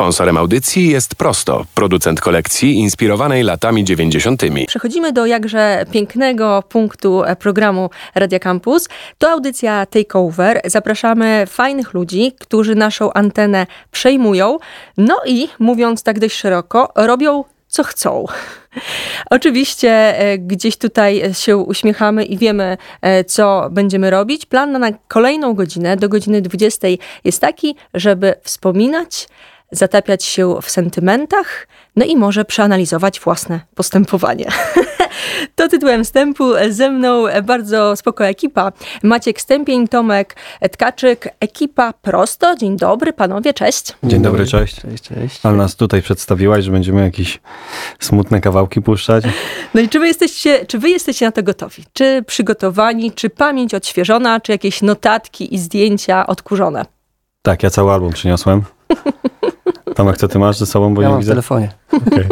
Sponsorem audycji jest Prosto, producent kolekcji inspirowanej latami 90. Przechodzimy do jakże pięknego punktu e, programu Radia Campus. To audycja Takeover. Zapraszamy fajnych ludzi, którzy naszą antenę przejmują. No i mówiąc tak dość szeroko, robią co chcą. Oczywiście e, gdzieś tutaj się uśmiechamy i wiemy, e, co będziemy robić. Plan na kolejną godzinę, do godziny 20 jest taki, żeby wspominać, zatapiać się w sentymentach, no i może przeanalizować własne postępowanie. to tytułem wstępu ze mną bardzo spoko ekipa. Maciek Stępień, Tomek Tkaczyk, ekipa Prosto. Dzień dobry panowie, cześć. Dzień dobry, cześć. Cześć, cześć. Ale nas tutaj przedstawiłaś, że będziemy jakieś smutne kawałki puszczać. No i czy wy jesteście, czy wy jesteście na to gotowi? Czy przygotowani, czy pamięć odświeżona, czy jakieś notatki i zdjęcia odkurzone? Tak, ja cały album przyniosłem. Tomek, co ty masz ze sobą, bo Ja nie mam w widzę? telefonie. Okej.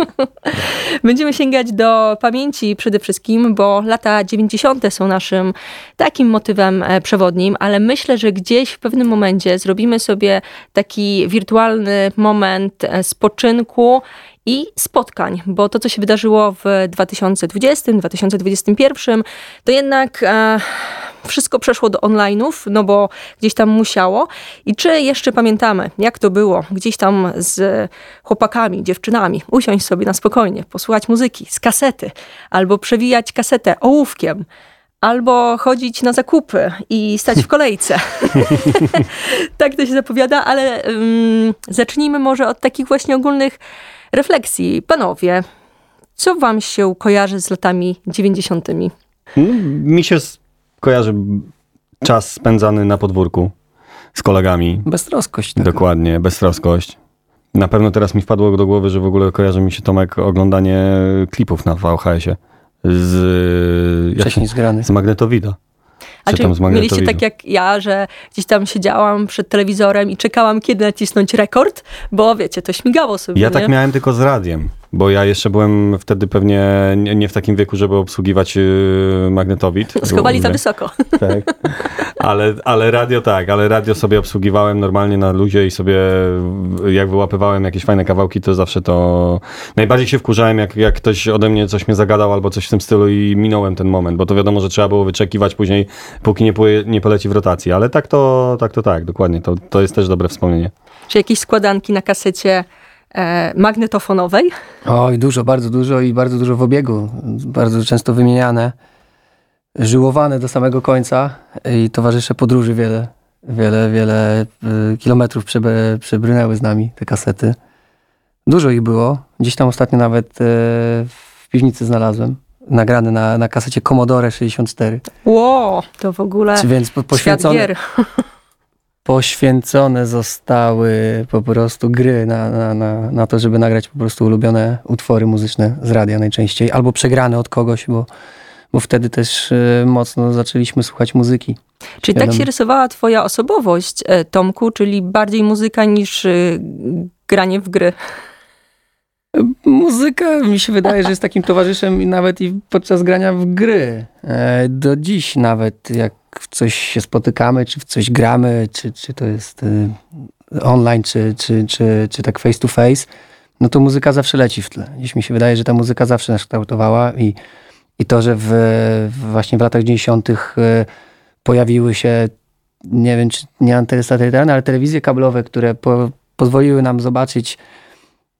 Będziemy sięgać do pamięci przede wszystkim, bo lata 90. są naszym takim motywem e, przewodnim, ale myślę, że gdzieś w pewnym momencie zrobimy sobie taki wirtualny moment e, spoczynku i spotkań, bo to, co się wydarzyło w 2020, 2021, to jednak e, wszystko przeszło do online'ów, no bo gdzieś tam musiało. I czy jeszcze pamiętamy, jak to było gdzieś tam z chłopakami, dziewczynami, usiąść sobie na spokojnie, posłuchać muzyki z kasety, albo przewijać kasetę ołówkiem, albo chodzić na zakupy i stać w kolejce. tak to się zapowiada, ale um, zacznijmy może od takich właśnie ogólnych refleksji. Panowie, co wam się kojarzy z latami 90.? No, Mi się kojarzy czas spędzany na podwórku z kolegami. Beztroskość. taka. Dokładnie, beztroskość. Na pewno teraz mi wpadło do głowy, że w ogóle kojarzy mi się Tomek oglądanie klipów na VHS-ie z, Wcześniej zgrany. z magnetowida. A Czy czy tam z mieliście tak jak ja, że gdzieś tam siedziałam przed telewizorem i czekałam, kiedy nacisnąć rekord? Bo wiecie, to śmigało sobie. Ja nie? tak miałem tylko z radiem, bo ja jeszcze byłem wtedy pewnie nie, nie w takim wieku, żeby obsługiwać yy, magnetowid. Schowali za wysoko. Tak. Ale, ale radio tak, ale radio sobie obsługiwałem normalnie na luzie i sobie jak wyłapywałem jakieś fajne kawałki, to zawsze to najbardziej się wkurzałem, jak, jak ktoś ode mnie coś mnie zagadał albo coś w tym stylu i minąłem ten moment, bo to wiadomo, że trzeba było wyczekiwać później, póki nie, poje, nie poleci w rotacji, ale tak to tak, to tak dokładnie, to, to jest też dobre wspomnienie. Czy jakieś składanki na kasecie magnetofonowej? Oj, dużo, bardzo dużo i bardzo dużo w obiegu. Bardzo często wymieniane. Żyłowane do samego końca i towarzysze podróży wiele, wiele, wiele y, kilometrów przebrnęły z nami te kasety. Dużo ich było. Gdzieś tam ostatnio nawet y, w piwnicy znalazłem. Nagrane na, na kasecie Commodore 64. Ło, to w ogóle Więc po, poświęcone, zostały po prostu gry na, na, na, na to, żeby nagrać po prostu ulubione utwory muzyczne z radia najczęściej, albo przegrane od kogoś, bo, bo wtedy też y, mocno zaczęliśmy słuchać muzyki. Czyli tak Wiadomo. się rysowała twoja osobowość, e, Tomku, czyli bardziej muzyka niż y, granie w gry. Muzyka mi się wydaje, że jest takim towarzyszem i nawet i podczas grania w gry. E, Do dziś nawet jak w coś się spotykamy, czy w coś gramy, czy, czy to jest y, online, czy, czy, czy, czy tak face to face, no to muzyka zawsze leci w tle. Dziś mi się wydaje, że ta muzyka zawsze nas kształtowała i, i to, że w, w właśnie w latach 90. y, pojawiły się, nie wiem czy nie antysatelitarne, ale telewizje kablowe, które po, pozwoliły nam zobaczyć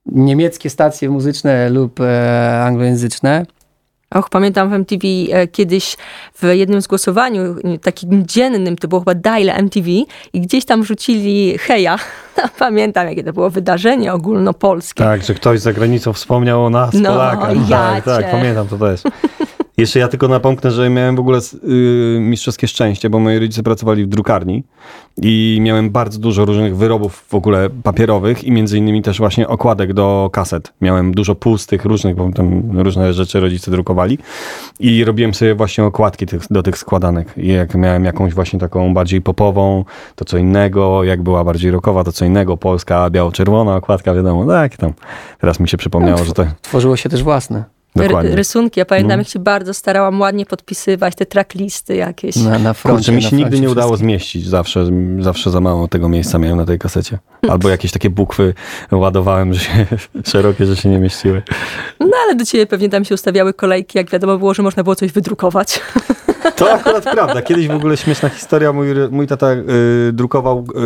niemieckie stacje muzyczne lub e, anglojęzyczne. Och, pamiętam w MTV e, kiedyś w jednym z głosowaniu, takim dziennym, to było chyba Dial MTV i gdzieś tam wrzucili Heja. Pamiętam, jakie to było wydarzenie ogólnopolskie. Tak, że ktoś za granicą wspomniał o nas, No, Polakach. ja Tak, tak, pamiętam to też. Jeszcze ja tylko napomknę, że miałem w ogóle y, mistrzowskie szczęście, bo moi rodzice pracowali w drukarni i miałem bardzo dużo różnych wyrobów w ogóle papierowych i między innymi też właśnie okładek do kaset. Miałem dużo pustych, różnych, bo tam różne rzeczy rodzice drukowali i robiłem sobie właśnie okładki tych, do tych składanek. I jak miałem jakąś właśnie taką bardziej popową, to co innego, jak była bardziej rockowa, to co innego, polska, biało-czerwona okładka, wiadomo, tak tam. Teraz mi się przypomniało, że to... Tworzyło się też własne. Dokładnie. rysunki. Ja pamiętam, No. jak się bardzo starałam ładnie podpisywać te tracklisty jakieś. Na, na froncie. Kurczę, mi na się nigdy nie udało zmieścić. Zawsze, zawsze za mało tego miejsca miałem na tej kasecie. Albo jakieś takie bukwy ładowałem, że się, szerokie, że się nie mieściły. No ale do ciebie pewnie tam się ustawiały kolejki, jak wiadomo było, że można było coś wydrukować. To akurat prawda. Kiedyś w ogóle śmieszna historia. Mój, mój tata y, drukował y,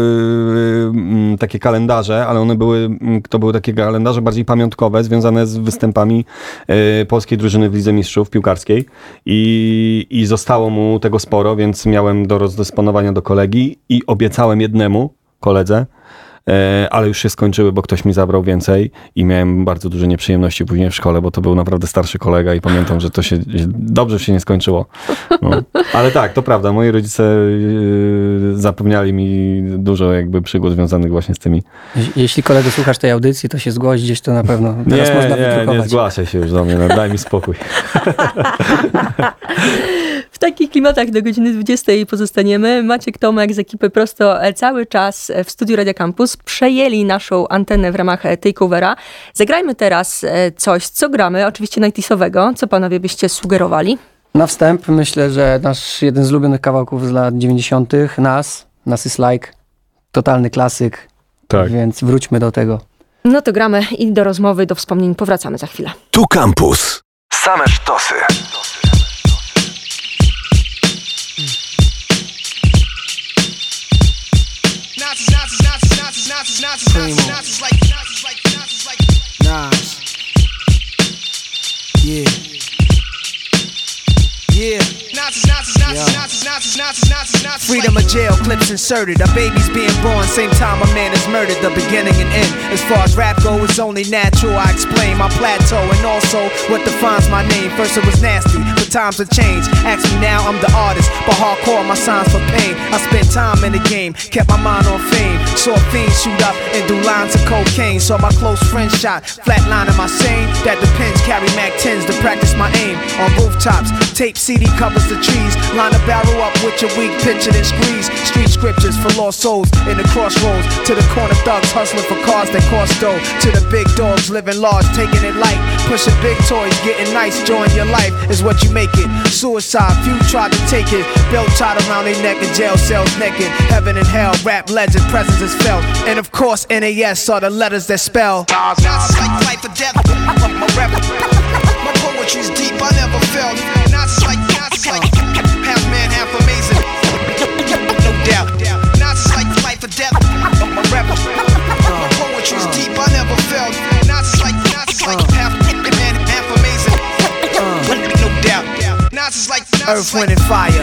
mm, takie kalendarze, ale one były, mm, to były takie kalendarze bardziej pamiątkowe, związane z występami y, polskiej drużyny w Lidze Mistrzów piłkarskiej. I, I zostało mu tego sporo, więc miałem do rozdysponowania do kolegi i obiecałem jednemu koledze, ale już się skończyły, bo ktoś mi zabrał więcej i miałem bardzo duże nieprzyjemności później w szkole, bo to był naprawdę starszy kolega i pamiętam, że to się dobrze się nie skończyło. No. Ale tak, to prawda, moi rodzice yy, zapewniali mi dużo jakby przygód związanych właśnie z tymi. Je- Jeśli kolego słuchasz tej audycji, to się zgłoś gdzieś, to na pewno teraz nie, można nie, nie zgłaszaj się już do mnie, no, daj mi spokój. W takich klimatach do godziny 20 pozostaniemy. Maciek Tomek z ekipy Prosto e, cały czas w studiu Radia Campus przejęli naszą antenę w ramach e, takeovera. Zagrajmy teraz e, coś, co gramy, oczywiście 90sowego. Co panowie byście sugerowali? Na wstęp myślę, że nasz jeden z ulubionych kawałków z lat 90. Nas, Nas is Like, totalny klasyk, Tak. więc wróćmy do tego. No to gramy i do rozmowy, do wspomnień powracamy za chwilę. Tu Campus. Same sztosy. Nazis, Nazis, Nazis, Nazis, Nazis, Nazis, Nazis, Nazis, like, Nazis, like, Nazis, like. Nas. Yeah. Yeah. Freedom of jail clips inserted. A baby's being born, same time a man is murdered. The beginning and end. As far as rap go, it's only natural. I explain my plateau and also what defines my name. First it was nasty, but times have changed. Ask me now, I'm the artist, but hardcore my signs for pain. I spent time in the game, kept my mind on fame. Saw fiends shoot up and do lines of cocaine. Saw my close friend shot, flatline in my sane. That depends. Carry Mac 10s to practice my aim on rooftops. Tape CD covers the trees. Line a barrel up with your weak picture and squeeze. Street scriptures for lost souls in the crossroads. To the corner thugs hustling for cars that cost dough. To the big dogs living large, taking it light. Pushing big toys, getting nice. Join your life is what you make it. Suicide, few tried to take it. Belt tied around their neck in jail cells naked. Heaven and hell, rap legend, presence is felt. And of course, NAS are the letters that spell. Nazis like life or death. My rap, my poetry's deep. I never felt. Nazis like, Nazis like half man, half amazing. No doubt. Nazis like life or death. My rap, my poetry's deep. I never felt. Nazis like, Nazis like half man, half amazing. No doubt. Nazis like, Earth, wind, and fire,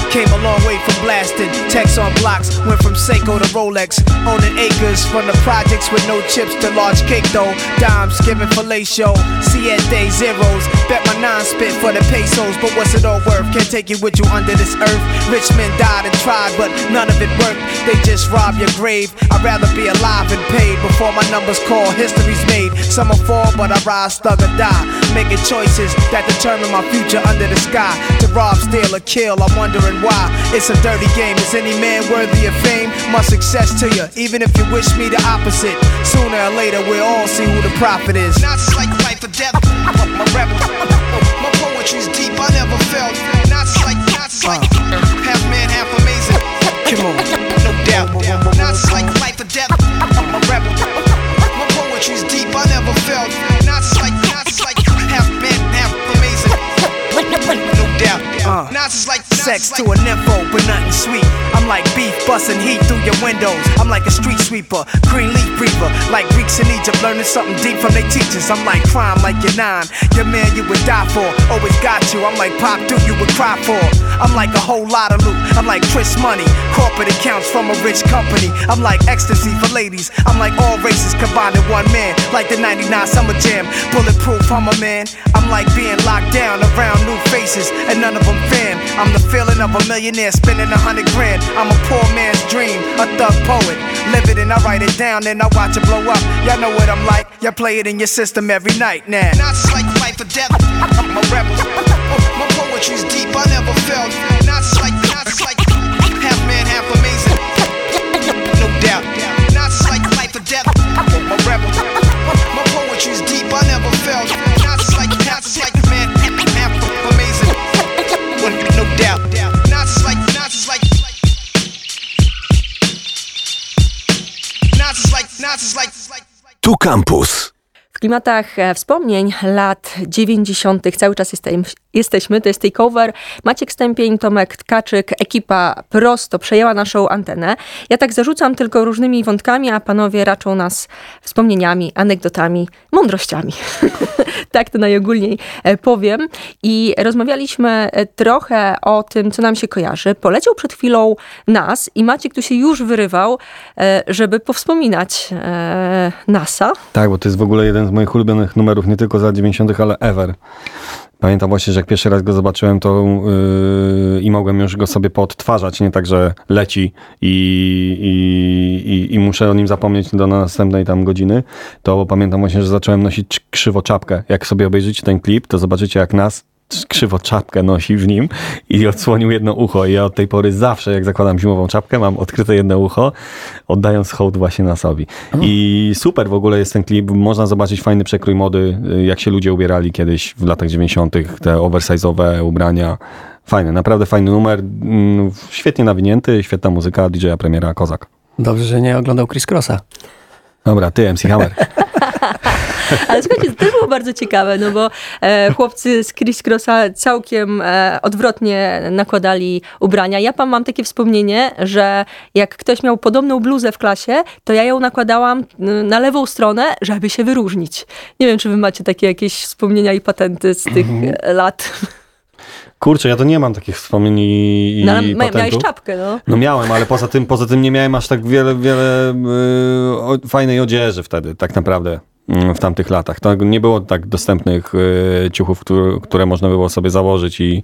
Came a long way from blasting. Text on blocks, went from Seiko to Rolex. Owning acres from the projects with no chips to large cake though. Dimes giving fellatio. Siete zeros. Bet my nine spit for the pesos. But what's it all worth? Can't take you with you under this earth. Rich men died and tried, but none of it worked. They just rob your grave. I'd rather be alive and paid before my numbers call. History's made. Some will fall, but I rise, thug or die. Making choices that determine my future under the sky. To rob, steal, or kill, I'm wondering why. It's a dirty game. Is any man worthy of fame? My success to you, even if you wish me the opposite. Sooner or later, we'll all see who the prophet is. Nazis like life or death. My rap, my poetry's deep. I never felt. Nazis like, Nazis like half man, half amazing. Come on. No doubt. Nazis like life or death. My rap, my poetry's deep. I never felt. Nazis like, Nazis like half man, half amazing. No doubt. Nazis like Sex to like, a nympho, but nothing sweet. I'm like beef busting heat through your windows. I'm like a street sweeper, green leaf reaper. Like Greeks in Egypt, learning something deep from their teachers. I'm like crime, like you're nine. Your man you would die for, always got you. I'm like pop, do you would cry for. I'm like a whole lot of loot. I'm like Chris Money, corporate accounts from a rich company. I'm like ecstasy for ladies. I'm like all races combined in one man. Like the 99 Summer Jam, bulletproof, I'm a man. I'm like being locked down around new faces, and none of them fan. I'm the feeling of a millionaire spending a hundred grand. I'm a poor man's dream, a thug poet. Live it and I write it down, then I watch it blow up. Y'all know what I'm like. Y'all play it in your system every night now. Nazis like life or death. My rebels. Oh, my poetry's deep, I never felt. Nazis like, Nazis like, half man, half amazing. No doubt. Nazis like life or death. My rebels. My poetry's deep, I never felt. Nazis like, Nazis like man, half amazing. No doubt. Nazis like, Nazis like. Nazis like, Nazis like. Tu Campus. W klimatach e, wspomnień lat 90. cały czas jestem, jesteśmy. To jest Takeover. Maciek Stępień, Tomek Tkaczyk, ekipa prosto przejęła naszą antenę. Ja tak zarzucam tylko różnymi wątkami, a panowie raczą nas wspomnieniami, anegdotami, mądrościami. tak to najogólniej e, powiem. I rozmawialiśmy e, trochę o tym, co nam się kojarzy. Poleciał przed chwilą nas i Maciek tu się już wyrywał, e, żeby powspominać NASA. Tak, bo to jest w ogóle jeden z moich ulubionych numerów, nie tylko z lat 90., ale ever. Pamiętam właśnie, że jak pierwszy raz go zobaczyłem, to yy, i mogłem już go sobie poodtwarzać, nie tak, że leci i, i, i, i muszę o nim zapomnieć do następnej tam godziny, to pamiętam właśnie, że zacząłem nosić krzywo czapkę. Jak sobie obejrzycie ten klip, to zobaczycie jak nas krzywo czapkę nosi w nim i odsłonił jedno ucho. I ja od tej pory zawsze, jak zakładam zimową czapkę, mam odkryte jedno ucho, oddając hołd właśnie nasowi. I super w ogóle jest ten klip. Można zobaczyć fajny przekrój mody, y, jak się ludzie ubierali kiedyś w latach 90., te oversize'owe ubrania. Fajny, naprawdę fajny numer. Mm, Świetnie nawinięty, świetna muzyka, DJ-a premiera Kozak. Dobrze, że nie oglądał Chris Crossa. Dobra, ty MC Hammer. Ale słuchajcie, to też było bardzo ciekawe, no bo e, chłopcy z Chris Crossa całkiem e, odwrotnie nakładali ubrania. Ja pan mam takie wspomnienie, że jak ktoś miał podobną bluzę w klasie, to ja ją nakładałam na lewą stronę, żeby się wyróżnić. Nie wiem, czy wy macie takie jakieś wspomnienia i patenty z tych e, lat. Kurczę, ja to nie mam takich wspomnień i, No, mia- miałeś patentów. czapkę, no. No miałem, ale poza tym, poza tym nie miałem aż tak wiele, wiele y, o, fajnej odzieży wtedy, tak naprawdę. W tamtych latach. To nie było tak dostępnych y, ciuchów, które, można było sobie założyć i,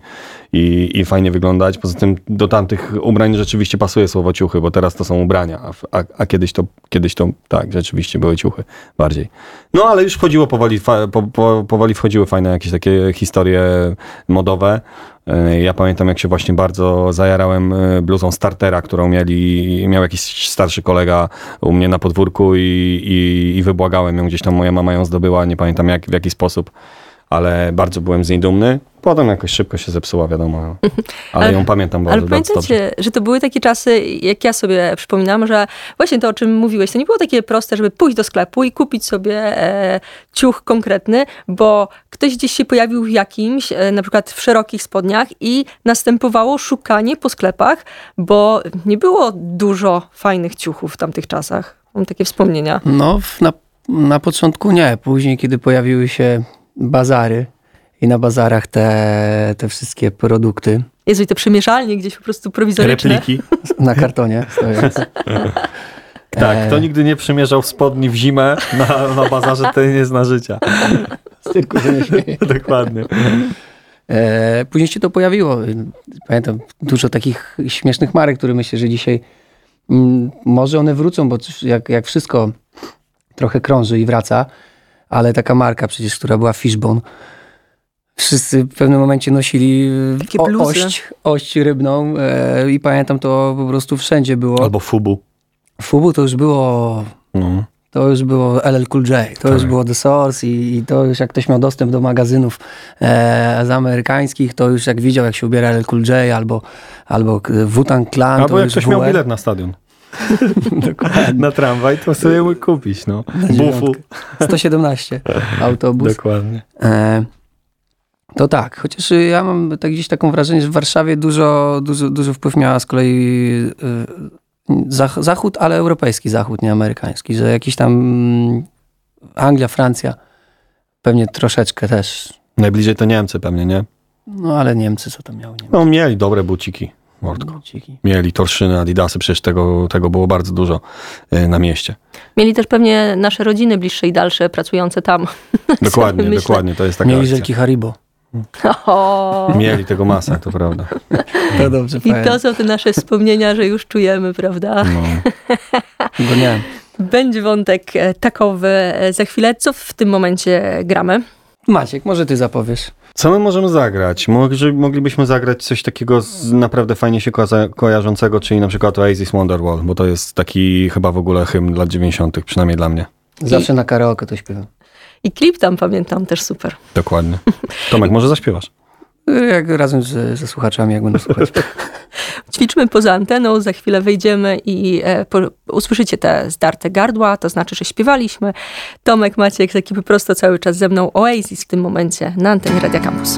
i, i fajnie wyglądać. Poza tym do tamtych ubrań rzeczywiście pasuje słowo ciuchy, bo teraz to są ubrania, a, a kiedyś, to, kiedyś to tak, rzeczywiście były ciuchy bardziej. No ale już wchodziło powoli, fa, po, po, powoli wchodziły fajne jakieś takie historie modowe. E, Ja pamiętam, jak się właśnie bardzo zajarałem e, bluzą startera, którą mieli, miał jakiś starszy kolega u mnie na podwórku i, i, i wybłagałem ją gdzieś tam, moja mama ją zdobyła, nie pamiętam jak, w jaki sposób, ale bardzo byłem z niej dumny. Potem jakoś szybko się zepsuła, wiadomo, ale, Ale- ją pamiętam bardzo, Ale bardzo dobrze. pamiętacie, że to były takie czasy, jak ja sobie przypominam, że właśnie to, o czym mówiłeś, to nie było takie proste, żeby pójść do sklepu i kupić sobie e, ciuch konkretny, bo ktoś gdzieś się pojawił w jakimś, e, na przykład w szerokich spodniach i następowało szukanie po sklepach, bo nie było dużo fajnych ciuchów w tamtych czasach. Mam takie wspomnienia. No, na, na początku nie. Później, kiedy pojawiły się bazary i na bazarach te, te wszystkie produkty Jezu, i te przymierzalnie gdzieś po prostu prowizoryczne. Repliki. na kartonie stojące. Tak, E, kto nigdy nie przymierzał spodni w zimę na, na bazarze, ten nie zna życia. z cyrku się nie śmieje. Dokładnie. E, później się to pojawiło. Pamiętam dużo takich śmiesznych marek, które myślę, że dzisiaj mm, może one wrócą, bo jak, jak wszystko trochę krąży i wraca, ale taka marka przecież, która była Fishbone, wszyscy w pewnym momencie nosili e, Takie ość, ość rybną e, i pamiętam to po prostu wszędzie było. Albo fubu. Fubu to już było No. to już było LL Cool J, to już było The Source i, i to już jak ktoś miał dostęp do magazynów e, z amerykańskich, to już jak widział jak się ubiera LL Cool J albo, albo Wu-Tang Clan, Albo to jak już ktoś miał WR. bilet na stadion. na tramwaj, to sobie kupić, no. Bufu. dziewiątkę. 117 autobus. Dokładnie. E, to tak, chociaż ja mam tak gdzieś taką wrażenie, że w Warszawie dużo, dużo, dużo wpływ miała z kolei e, zach, zachód, ale europejski zachód, nie amerykański, że jakiś tam mm, Anglia, Francja, pewnie troszeczkę też, Najbliżej to Niemcy pewnie, nie? no ale Niemcy co tam miały? Niemcy? No mieli dobre buciki, Mordko. Buciki. Mieli torszyny, adidasy, przecież tego, tego było bardzo dużo y, na mieście. Mieli też pewnie nasze rodziny bliższe i dalsze, pracujące tam. Dokładnie, myślę. dokładnie, to jest taka Mieli akcja. żelki Haribo. O, Mieli tego masa, to prawda. To dobrze, I to są te nasze wspomnienia, że już czujemy, prawda? No. Bo nie. Będzie wątek e, takowy e, za chwilę. Co w tym momencie gramy? Maciek, może ty zapowiesz. Co my możemy zagrać? Może, moglibyśmy zagrać coś takiego z naprawdę fajnie się ko- kojarzącego, czyli na przykład Oasis Wonderwall, bo to jest taki chyba w ogóle hymn lat 90., przynajmniej dla mnie. Zawsze na karaoke to śpiewam. I klip tam pamiętam też super. Dokładnie. Tomek, może zaśpiewasz? Jak razem z, ze słuchaczami, jak będą słuchać. Ćwiczmy poza anteną, za chwilę wejdziemy i e, po, usłyszycie te zdarte gardła, to znaczy, że śpiewaliśmy. Tomek Maciek z ekipy prosto cały czas ze mną Oasis w tym momencie na antenie Radia Campus.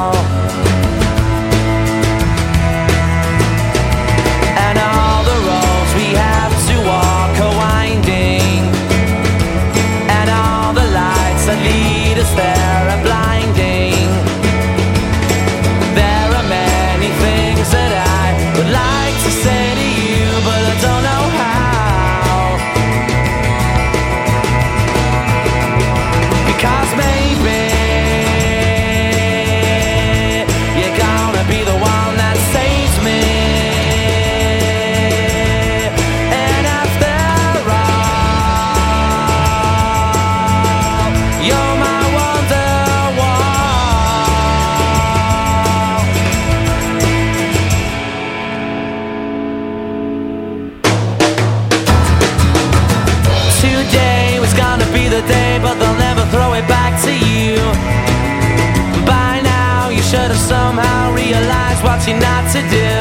By now, you should have somehow realized what you're not to do.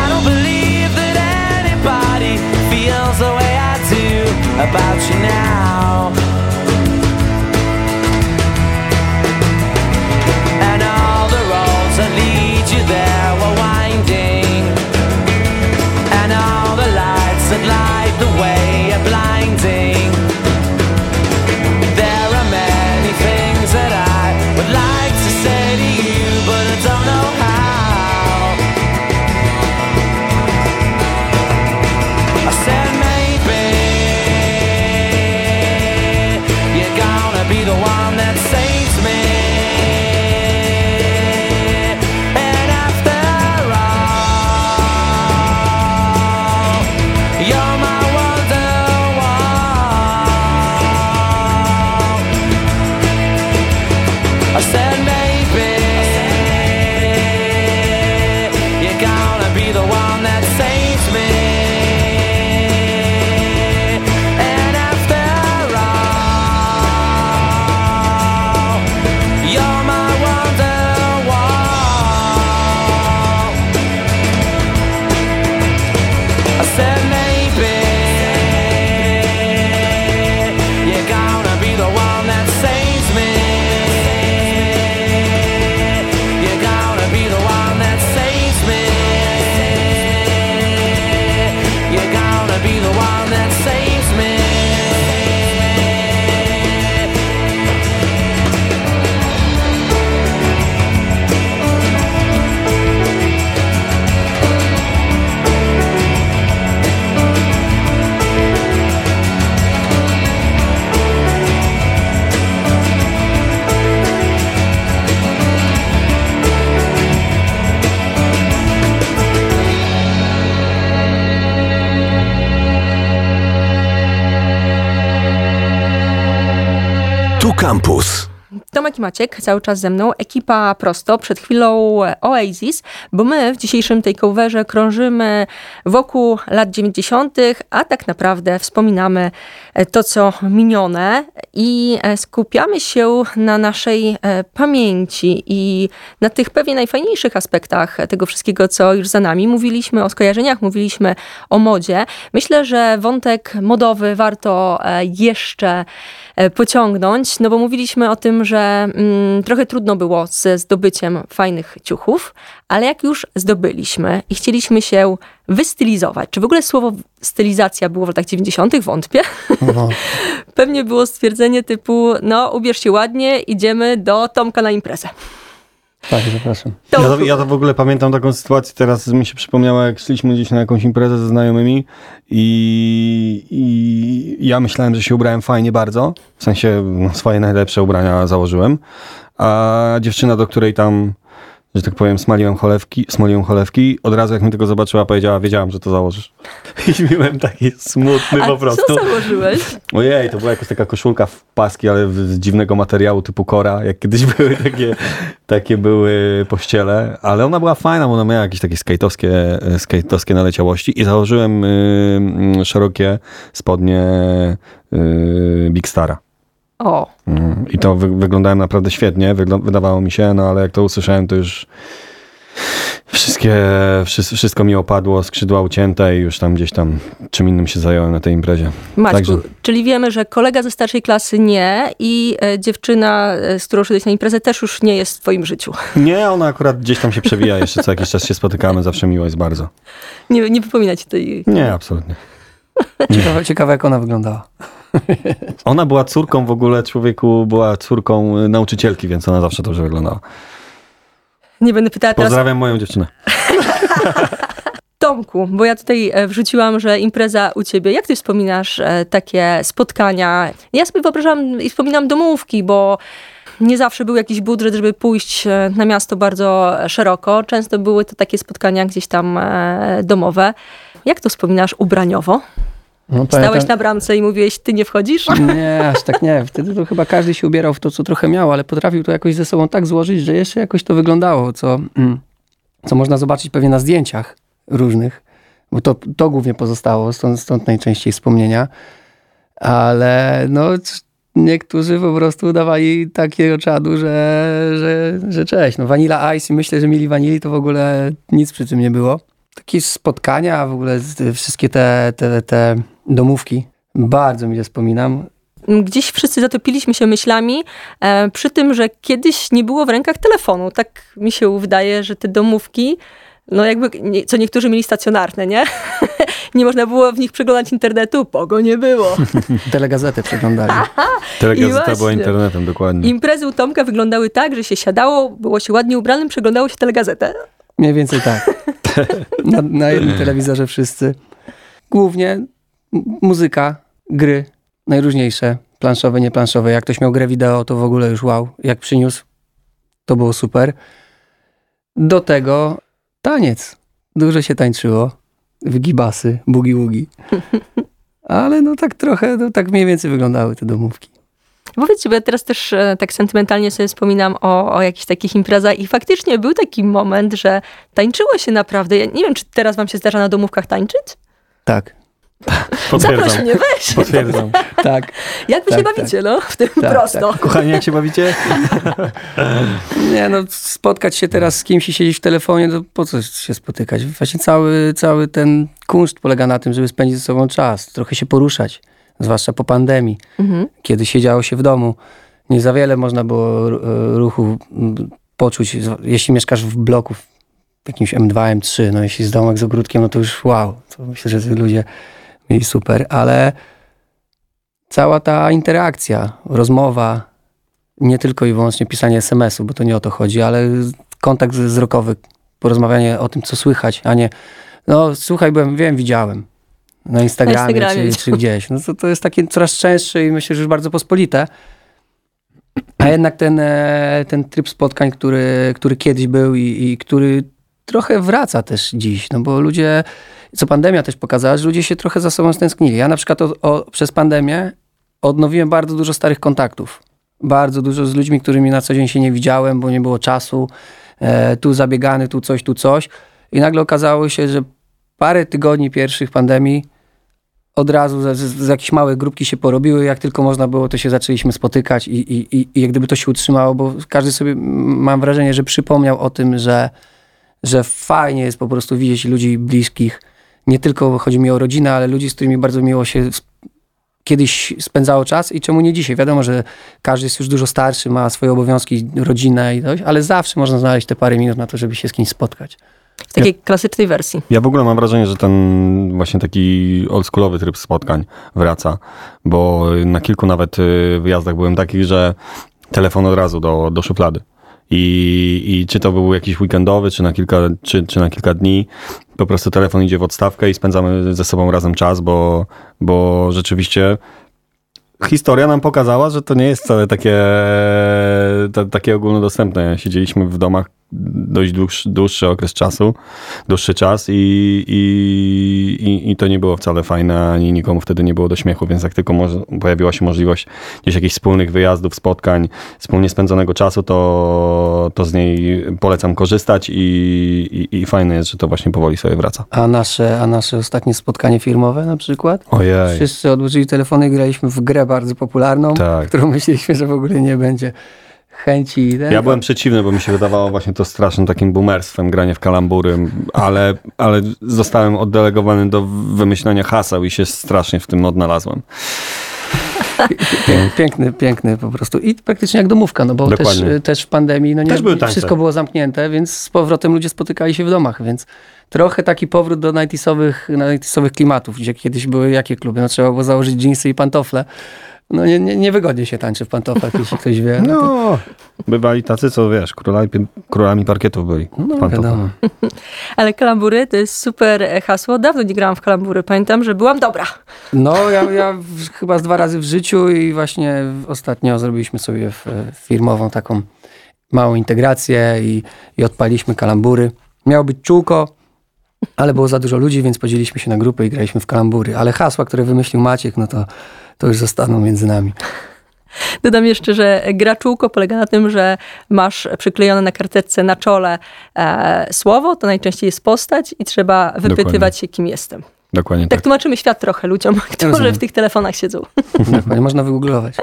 I don't believe that anybody feels the way I do about you now. I Maciek cały czas ze mną, ekipa prosto, przed chwilą Oasis, bo my w dzisiejszym takeoverze krążymy wokół lat 90., a tak naprawdę wspominamy e, to, co minione i e, skupiamy się na naszej e, pamięci i na tych pewnie najfajniejszych aspektach tego wszystkiego, co już za nami. Mówiliśmy o skojarzeniach, mówiliśmy o modzie. Myślę, że wątek modowy warto jeszcze pociągnąć, no bo mówiliśmy o tym, że mm, trochę trudno było ze zdobyciem fajnych ciuchów, ale jak już zdobyliśmy i chcieliśmy się wystylizować, czy w ogóle słowo stylizacja było w latach 90., wątpię. No. Pewnie było stwierdzenie typu, no ubierz się ładnie, idziemy do Tomka na imprezę. Tak, zapraszam. Ja to, ja to w ogóle pamiętam taką sytuację, teraz mi się przypomniała, jak szliśmy gdzieś na jakąś imprezę ze znajomymi i, i ja myślałem, że się ubrałem fajnie bardzo, w sensie no, swoje najlepsze ubrania założyłem, a dziewczyna, do której tam, że tak powiem, smaliłem cholewki, smoliłem cholewki, od razu jak mnie tego zobaczyła, powiedziała, wiedziałam, że to założysz. I byłem taki smutny A po prostu. co założyłeś? Ojej, to była jakaś taka koszulka w paski, ale z dziwnego materiału typu kora, jak kiedyś były takie, takie były pościele, ale ona była fajna, bo ona miała jakieś takie skate'owskie, skate'owskie naleciałości i założyłem y, y, szerokie spodnie y, Big Stara. O, I to wy, wyglądałem naprawdę świetnie, wyglą- wydawało mi się, no ale jak to usłyszałem, to już wszystkie, wszystko, wszystko mi opadło, skrzydła ucięte i już tam gdzieś tam czym innym się zająłem na tej imprezie. Maćku, Także- czyli wiemy, że kolega ze starszej klasy nie i e, dziewczyna, e, z którą szedłeś na imprezę też już nie jest w twoim życiu. Nie, ona akurat gdzieś tam się przewija, jeszcze co jakiś czas się spotykamy, zawsze miło jest bardzo. Nie, nie wypomina ci tej... Nie, absolutnie. Ciekawe, ciekawe, jak ona wyglądała. Ona była córką w ogóle, człowieku, była córką nauczycielki, więc ona zawsze dobrze wyglądała. Nie będę pytała teraz Pozdrawiam moją dziewczynę. Tomku, bo ja tutaj e, wrzuciłam, że impreza u ciebie. Jak ty wspominasz e, takie spotkania? Ja sobie wyobrażam i wspominam domówki, bo nie zawsze był jakiś budżet, żeby pójść e, na miasto bardzo szeroko. Często były to takie spotkania gdzieś tam domowe. Jak to wspominasz ubraniowo? No, Stałeś na bramce i mówiłeś, ty nie wchodzisz? Nie, aż tak nie. Wtedy to chyba każdy się ubierał w to, co trochę miał, ale potrafił to jakoś ze sobą tak złożyć, że jeszcze jakoś to wyglądało, co, mm, co można zobaczyć pewnie na zdjęciach różnych, bo to, to głównie pozostało, stąd, stąd najczęściej wspomnienia. Ale no, niektórzy po prostu udawali takiego czadu, że, że, że cześć. No, Vanilla Ice i myślę, że mieli wanili, to w ogóle nic przy tym nie było. Takie spotkania, w ogóle wszystkie te, te, te domówki, bardzo mi je wspominam. Gdzieś wszyscy zatopiliśmy się myślami e, przy tym, że kiedyś nie było w rękach telefonu. Tak mi się wydaje, że te domówki, no jakby, nie, co niektórzy mieli stacjonarne, nie? nie można było w nich przeglądać internetu, bo go nie było. Telegazetę przeglądali. Telegazeta była internetem, dokładnie. Imprezy u Tomka wyglądały tak, że się siadało, było się ładnie ubranym, przeglądało się telegazetę. Mniej więcej tak. Na, na jednym telewizorze wszyscy. Głównie muzyka, gry, najróżniejsze, planszowe, nieplanszowe. Jak ktoś miał grę wideo, to w ogóle już wow. Jak przyniósł, to było super. Do tego taniec. Dużo się tańczyło. Wygibasy, bugi-wugi. Ale no tak trochę, no tak mniej więcej wyglądały te domówki. Powiedzcie, bo ja teraz też e, tak sentymentalnie sobie wspominam o, o jakichś takich imprezach i faktycznie był taki moment, że tańczyło się naprawdę. Ja nie wiem, czy teraz wam się zdarza na domówkach tańczyć? Tak, Zaproś Potwierdzam. mnie, weź! Potwierdzam. tak. Jak wy Tak, się bawicie, no? W tym Tak, prosto. Kochani, jak się bawicie? Nie, no spotkać się teraz z kimś i siedzieć w telefonie, to po co się spotykać? Właśnie cały, cały ten kunszt polega na tym, żeby spędzić ze sobą czas, trochę się poruszać, zwłaszcza po pandemii, Mhm. kiedy siedziało się w domu. Nie za wiele można było e, ruchu poczuć, jeśli mieszkasz w bloku w jakimś M2, M3, no jeśli z domek z ogródkiem, no to już wow, to myślę, że ludzie mieli super, ale cała ta interakcja, rozmowa, nie tylko i wyłącznie pisanie SMS-u, bo to nie o to chodzi, ale kontakt wzrokowy, porozmawianie o tym, co słychać, a nie no słuchaj, byłem, wiem, widziałem na Instagramie, Instagramie czy, czy gdzieś. No to, to jest takie coraz częstsze i myślę, że już bardzo pospolite. A jednak ten, e, ten tryb spotkań, który, który kiedyś był i, i który trochę wraca też dziś, no bo ludzie, co pandemia też pokazała, że ludzie się trochę za sobą stęsknili. Ja na przykład o, o, przez pandemię odnowiłem bardzo dużo starych kontaktów. Bardzo dużo z ludźmi, którymi na co dzień się nie widziałem, bo nie było czasu. E, tu zabiegany, tu coś, tu coś. I nagle okazało się, że parę tygodni pierwszych pandemii od razu z, z, z jakieś małe grupki się porobiły. Jak tylko można było, to się zaczęliśmy spotykać i, i, i, i jak gdyby to się utrzymało, bo każdy sobie, mam wrażenie, że przypomniał o tym, że, że fajnie jest po prostu widzieć ludzi bliskich. Nie tylko chodzi mi o rodzinę, ale ludzi, z którymi bardzo miło się kiedyś spędzało czas i czemu nie dzisiaj. Wiadomo, że każdy jest już dużo starszy, ma swoje obowiązki, rodzinę i coś, ale zawsze można znaleźć te parę minut na to, żeby się z kimś spotkać. W takiej klasycznej wersji. Ja w ogóle mam wrażenie, że ten właśnie taki oldschoolowy tryb spotkań wraca, bo na kilku nawet y, wyjazdach byłem takich, że telefon od razu do, do szuflady. I, I czy to był jakiś weekendowy, czy na, kilka, czy, czy na kilka dni, po prostu telefon idzie w odstawkę i spędzamy ze sobą razem czas, bo, bo rzeczywiście historia nam pokazała, że to nie jest wcale takie, ta, takie ogólnodostępne. Siedzieliśmy w domach dość dłuższy, dłuższy okres czasu, dłuższy czas i, i, i, i to nie było wcale fajne, ani nikomu wtedy nie było do śmiechu, więc jak tylko pojawiła się możliwość gdzieś jakichś wspólnych wyjazdów, spotkań, wspólnie spędzonego czasu, to, to z niej polecam korzystać i, i, i fajne jest, że to właśnie powoli sobie wraca. A nasze, a nasze ostatnie spotkanie firmowe na przykład? Ojej. Wszyscy odłożyli telefony i graliśmy w grę bardzo popularną, Tak. którą myśleliśmy, że w ogóle nie będzie chęci. Ja byłem przeciwny, bo mi się wydawało właśnie to strasznym takim boomerstwem, granie w kalambury, ale, ale zostałem oddelegowany do wymyślenia haseł i się strasznie w tym odnalazłem. Pię- Piękny, piękny po prostu. I praktycznie jak domówka, no bo też, też w pandemii no nie, wszystko było zamknięte, więc z powrotem ludzie spotykali się w domach, więc trochę taki powrót do 90sowych, 90sowych klimatów, gdzie kiedyś były jakie kluby? No trzeba było założyć dżinsy i pantofle. No nie, nie, niewygodnie się tańczy w pantoflach, jeśli ktoś wie. No, to, bywali tacy, co wiesz, królami, królami parkietów byli. w no pantoflach. wiadomo. Ale kalambury to jest super e, hasło. Dawno nie grałam w kalambury. Pamiętam, że byłam dobra. No, ja, ja w, chyba z dwa razy w życiu i właśnie ostatnio zrobiliśmy sobie w, firmową taką małą integrację i, i odpaliśmy kalambury. Miało być czółko, ale było za dużo ludzi, więc podzieliliśmy się na grupy i graliśmy w kalambury. Ale hasła, które wymyślił Maciek, no to, to już zostaną między nami. Dodam jeszcze, że gra czółko polega na tym, że masz przyklejone na karteczce na czole e, słowo, to najczęściej jest postać i trzeba wypytywać Dokładnie. się, kim jestem. Dokładnie Tak tak. tłumaczymy świat trochę ludziom, którzy rozumiem. w tych telefonach siedzą. Dokładnie, można wygooglować.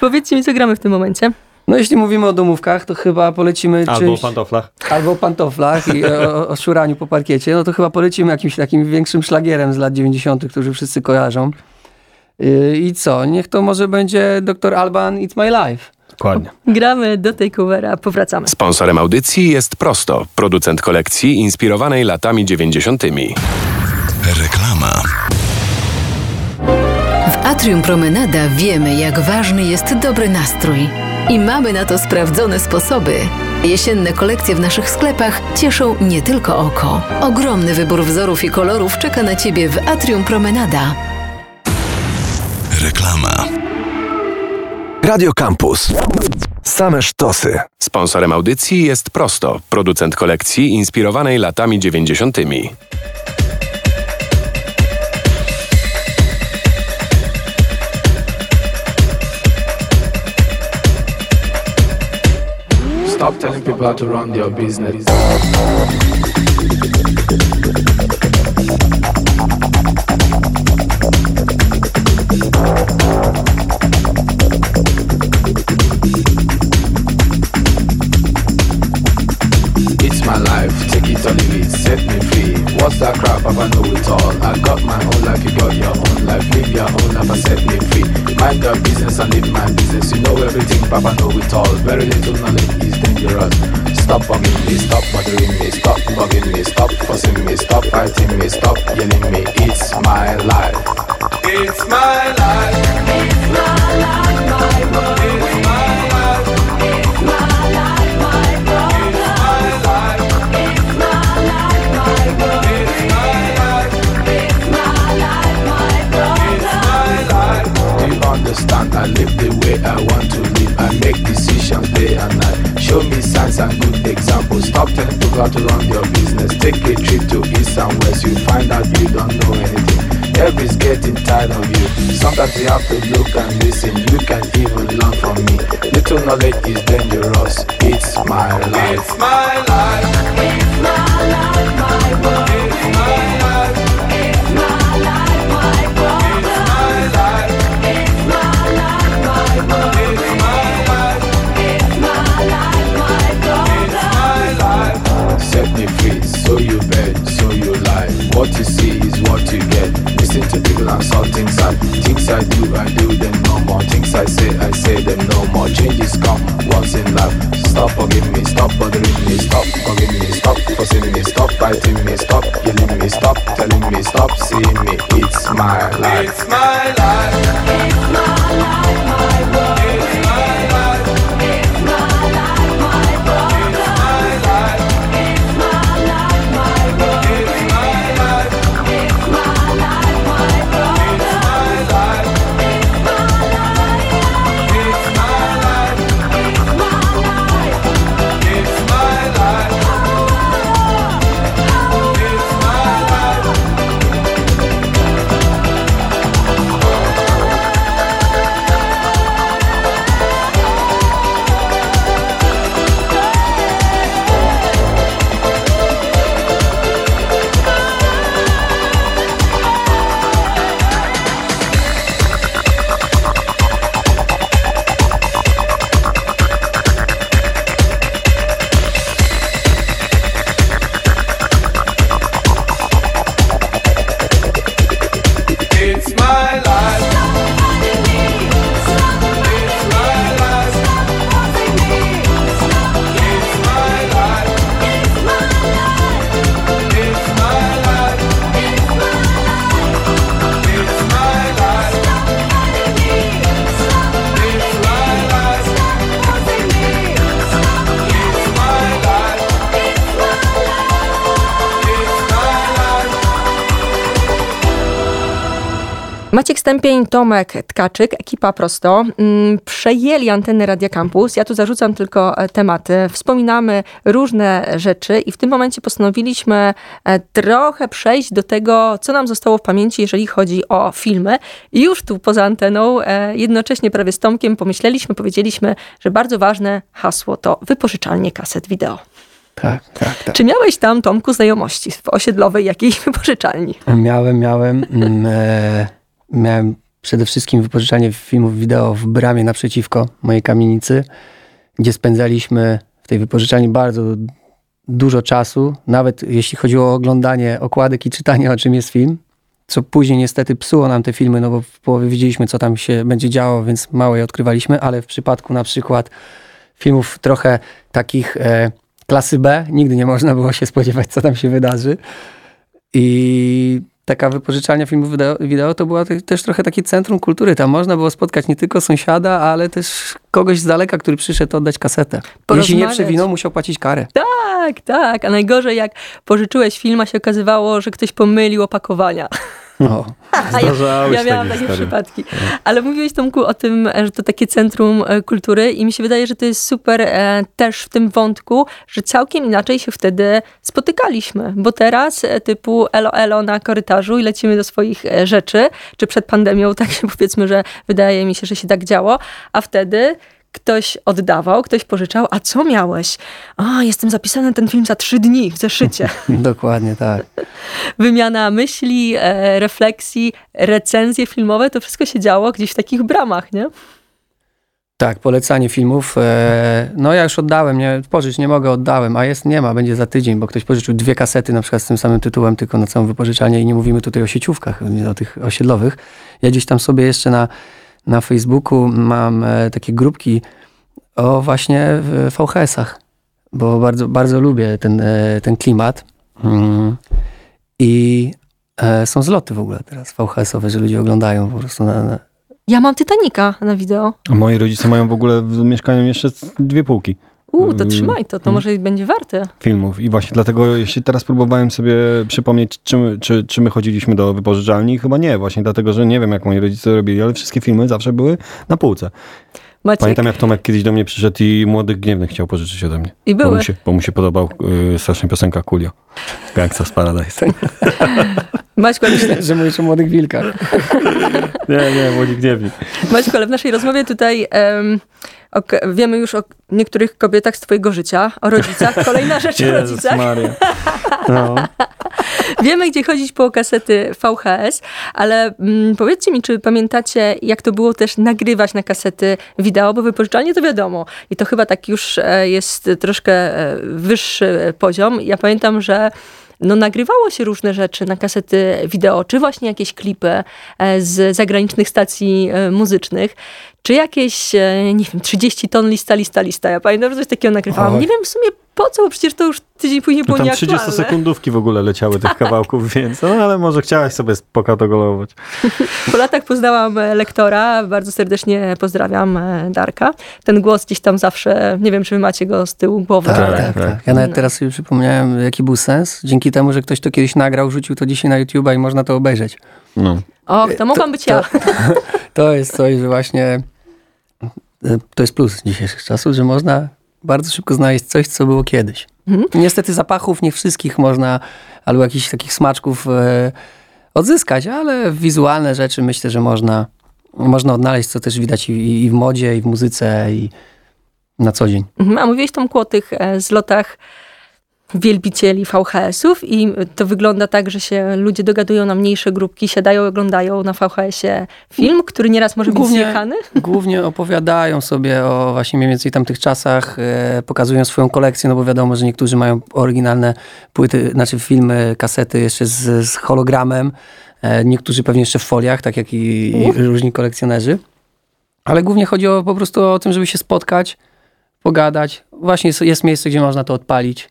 Powiedzcie mi, co gramy w tym momencie. No jeśli mówimy o domówkach, to chyba polecimy Albo czymś... w pantoflach. albo o pantoflach i o, o szuraniu po parkiecie, no to chyba polecimy jakimś takim większym szlagierem z lat 90., który wszyscy kojarzą. Yy, I co? Niech to może będzie Dr. Alban It's My Life. Dokładnie. Gramy do takeovera, powracamy. Sponsorem audycji jest Prosto, producent kolekcji inspirowanej latami 90. Reklama. W Atrium Promenada wiemy, jak ważny jest dobry nastrój. I mamy na to sprawdzone sposoby. Jesienne kolekcje w naszych sklepach cieszą nie tylko oko. Ogromny wybór wzorów i kolorów czeka na Ciebie w Atrium Promenada. Reklama. Radio Campus. Same sztosy. Sponsorem audycji jest Prosto, producent kolekcji inspirowanej latami 90. Stop telling people how to run their business. Stop bugging me, stop bothering me, stop bugging me, stop fussing me, stop fighting me, stop yelling me. It's my life. It's my life. It's my life, my world. It's my life. It's my life, my world. It's my life. It's my life, my world. It's my life. It's you understand? I live the way I want to live. I make decisions day and night. Show me signs and good examples. Stop telling people to run your business. Take a trip to east and west. You find out you don't know anything. Everybody's getting tired of you. Sometimes you have to look and listen. You can even learn from me. Little knowledge is dangerous. It's my life. It's my life. It's my life, my world. It's my life. Listen to people saw things I things I do, I do them no more. Things I say, I say them no more. Changes come once in life. Stop forgiving me, stop bothering me, stop forgiving me, stop forcing me, stop fighting me, stop yelling me, stop telling me, stop seeing me. It's my life. It's my life. It's my life, my world. Stępień, Tomek Tkaczyk, ekipa Prosto, mm, przejęli antenę Radia Campus. Ja tu zarzucam tylko e, tematy. Wspominamy różne rzeczy i w tym momencie postanowiliśmy e, trochę przejść do tego, co nam zostało w pamięci, jeżeli chodzi o filmy. I już tu poza anteną, e, jednocześnie prawie z Tomkiem pomyśleliśmy, powiedzieliśmy, że bardzo ważne hasło to wypożyczalnie kaset wideo. Tak, tak, tak. Czy miałeś tam, Tomku, znajomości w osiedlowej jakiejś wypożyczalni? Miałem, miałem. Miałem przede wszystkim wypożyczanie filmów wideo w bramie naprzeciwko mojej kamienicy, gdzie spędzaliśmy w tej wypożyczalni bardzo dużo czasu, nawet jeśli chodziło o oglądanie okładek i czytanie o czym jest film, co później niestety psuło nam te filmy, no bo w połowie widzieliśmy co tam się będzie działo, więc mało je odkrywaliśmy, ale w przypadku na przykład filmów trochę takich e, klasy B, nigdy nie można było się spodziewać co tam się wydarzy. I taka wypożyczalnia filmów wideo, wideo to była te, też trochę takie centrum kultury. Tam można było spotkać nie tylko sąsiada, ale też kogoś z daleka, który przyszedł oddać kasetę. Jeśli nie przewinął, musiał płacić karę. Tak, tak. A najgorzej, jak pożyczyłeś film, a się okazywało, że ktoś pomylił opakowania. O. Ja, ja miałam takie przypadki. Ale mówiłeś, Tomku, o tym, e, że to takie centrum e, kultury i mi się wydaje, że to jest super e, też w tym wątku, że całkiem inaczej się wtedy spotykaliśmy. Bo teraz e, typu elo elo na korytarzu i lecimy do swoich e, rzeczy, czy przed pandemią, tak się powiedzmy, że wydaje mi się, że się tak działo, a wtedy ktoś oddawał, ktoś pożyczał, a co miałeś? A, jestem zapisany na ten film za trzy dni w zeszycie. Dokładnie tak. Wymiana myśli, e, refleksji, recenzje filmowe, to wszystko się działo gdzieś w takich bramach, nie? Tak, polecanie filmów. E, no ja już oddałem, nie, pożycz nie mogę, oddałem, a jest, nie ma, będzie za tydzień, bo ktoś pożyczył dwie kasety na przykład z tym samym tytułem, tylko na całą wypożyczalnię i nie mówimy tutaj o sieciówkach, o tych osiedlowych. Ja gdzieś tam sobie jeszcze na, na Facebooku mam e, takie grupki o właśnie w VHS-ach, bo bardzo, bardzo lubię ten, e, ten klimat. Mm. I e, są zloty w ogóle teraz VHS-owe, że ludzie oglądają po prostu na, na Ja mam Titanica na wideo. A moi rodzice mają w ogóle w mieszkaniu jeszcze dwie półki U, to Mm, trzymaj to, to mm. może będzie warte. filmów. I właśnie dlatego, jeśli teraz próbowałem sobie przypomnieć, czy my, czy, czy my chodziliśmy do wypożyczalni, chyba nie, właśnie dlatego, że nie wiem, jak moi rodzice robili, ale wszystkie filmy zawsze były na półce. Maciek, Pamiętam, jak Tomek kiedyś do mnie przyszedł i Młodych Gniewnych chciał pożyczyć ode mnie. i Bo były. mu się, bo mu się podobał y, strasznie piosenka Coolio. Gangsta z Paradise. Maćku, ale, że mówisz o młodych wilkach. Nie, nie, młodzi gniewni. Maćku, ale w naszej rozmowie tutaj em, o, wiemy już o niektórych kobietach z twojego życia, o rodzicach. Kolejna rzecz o rodzicach. No. Wiemy, gdzie chodzić po kasety VHS, ale mm, powiedzcie mi, czy pamiętacie, jak to było też nagrywać na kasety wideo, bo wypożyczalnie to wiadomo. I to chyba tak już e, jest troszkę e, wyższy poziom. Ja pamiętam, że no, nagrywało się różne rzeczy na kasety wideo, czy właśnie jakieś klipy e, z zagranicznych stacji muzycznych, czy jakieś, e, nie wiem, 30 ton lista, lista, lista. Ja pamiętam, że coś takiego nagrywałam. Oj. Nie wiem w sumie po co, bo przecież to już tydzień później No było tam nieaktualne. 30 sekundówki w ogóle leciały tych kawałków, więc no ale może chciałaś sobie pokatalogować. Po latach poznałam e, lektora, bardzo serdecznie pozdrawiam e, Darka. Ten głos gdzieś tam zawsze, nie wiem, czy wy macie go z tyłu głowy. Tak, ale- tak, tak. Ja nawet teraz sobie przypomniałem, jaki był sens. Dzięki temu, że ktoś to kiedyś nagrał, rzucił to dzisiaj na YouTube'a i można to obejrzeć. No. Och, to mogłam być ja. To jest coś, że właśnie e, to jest plus dzisiejszych czasów, że można bardzo szybko znaleźć coś, co było kiedyś. Mhm. Niestety zapachów nie wszystkich można, albo jakichś takich smaczków e, odzyskać, ale wizualne rzeczy myślę, że można, można odnaleźć, co też widać i, i w modzie, i w muzyce, i na co dzień. Mhm, A mówiłeś Tomku o tych e, zlotach wielbicieli VHS-ów i to wygląda tak, że się ludzie dogadują na mniejsze grupki, siadają oglądają na VHS-ie film, który nieraz może być Głównie- zjechany. Głównie opowiadają sobie o właśnie mniej więcej tamtych czasach, e, pokazują swoją kolekcję, no bo wiadomo, że niektórzy mają oryginalne płyty, znaczy filmy, kasety jeszcze z, z hologramem, e, niektórzy pewnie jeszcze w foliach, tak jak i, i różni kolekcjonerzy. Ale głównie chodzi o, po prostu o tym, żeby się spotkać, pogadać. Właśnie jest, jest miejsce, gdzie można to odpalić.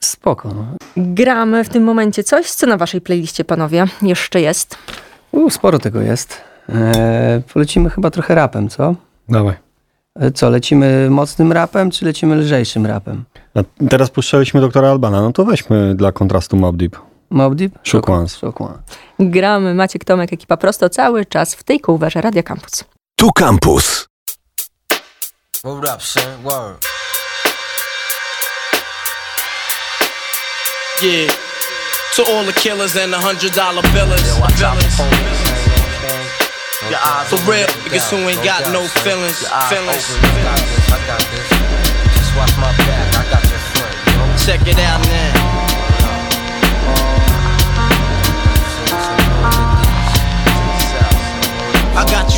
Spoko. No. Gramy w tym momencie coś, co na waszej playliście, panowie, jeszcze jest. U, sporo tego jest. E, polecimy chyba trochę rapem, co? Dawaj. E, Co, lecimy mocnym rapem, czy lecimy lżejszym rapem? A teraz puszczaliśmy doktora Albana, no to weźmy dla kontrastu Mob Deep. Mob Deep? Shook Ones. Gramy, Maciek Tomek, ekipa prosto cały czas w tej kołwerze Radia Campus. Tu Campus. Word up, Yeah. To all the killers and the hundred dollar billers. billers. For real, niggas who ain't got no feelings. Feelings. I got this. Just watch my back. I got your front. You? Check it out now. I got you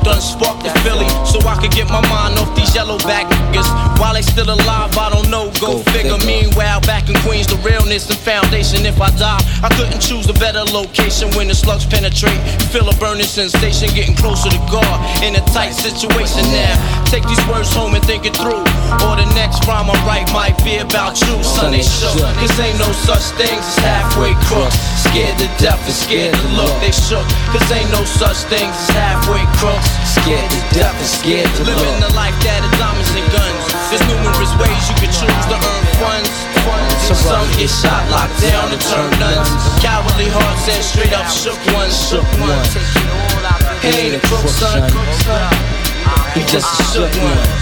done sparked the Philly, so I could get my mind off these yellow back niggas. While they still alive, I don't know. Go, figure. Meanwhile, back in Queens, the realness and foundation. If I die, I couldn't choose a better location when the slugs penetrate. Feel a burning sensation, getting closer to God in a tight situation now. Take these words home and think it through. Or the next rhyme I write might be about you, son. They shook. Cause ain't no such things as halfway crooks. Scared to death and scared to look. They shook. Cause ain't no such things as halfway crooks. Scared to death and scared to look. Living the life that is diamonds and guns. There's numerous ways you can choose to earn funds. So some get shot, locked down, and turn nuns. Cowardly hearts and straight up shook ones. Shook ones. He ain't a crook, son. He just a ah, shook one.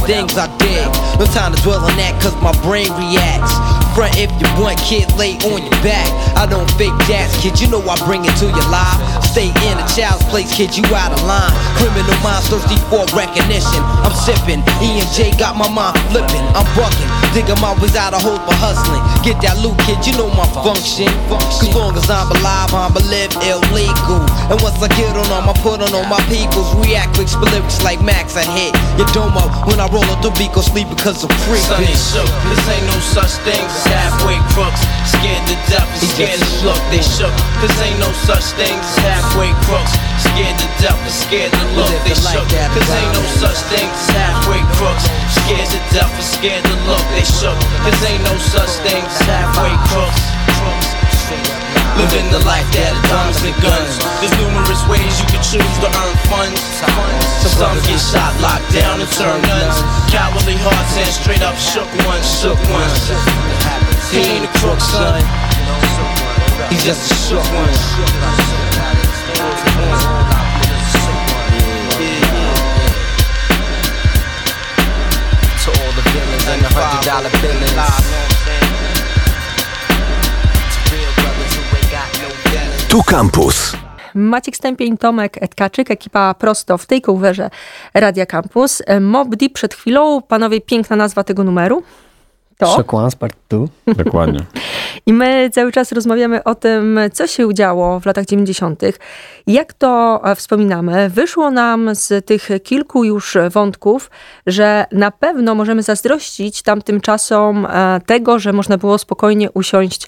things I did? No time to dwell on that, cause my brain reacts. Front if you want, kid, lay on your back. I don't fake jazz, kid, you know I bring it to your life. Stay in a child's place, kid, you out of line. Criminal minds thirsty for recognition. I'm sipping, E and J got my mind flipping. I'm bucking, digging my ways out of hope for hustling. Get that loot, kid, you know my function. Cause long as I'm alive, I'ma live illegal. And once I get on them, I put on all my peoples. React quick, lyrics like Max, I hit your domo. When I roll up the beat, go sleep because I'm free. Shook, this ain't no such thing as halfway crooks. Scared to death and scared to look, they shook. This ain't no such thing as halfway crooks. Scared to death and scared to look, they shook. This ain't no such thing as halfway crooks. Scared to death and scared to look, they shook. This ain't no such thing as halfway crooks. Living the life that diamonds and guns. There's numerous ways you can choose to earn funds. Some get shot, locked down, and turn nuns. Cowardly hearts and straight up shook ones, shook ones. He ain't a crook, son. He's just a shook one. To all the villains and the hundred dollar billings. Tu Campus. Maciek Stępień, Tomek Etkaczyk, ekipa prosto w tej coverze Radia Campus. E, Mob Deep przed chwilą, panowie, piękna nazwa tego numeru. To. One, Part 2. Dokładnie. I my cały czas rozmawiamy o tym, co się działo w latach 90., jak to e, wspominamy. Wyszło nam z tych kilku już wątków, że na pewno możemy zazdrościć tamtym czasom e, tego, że można było spokojnie usiąść,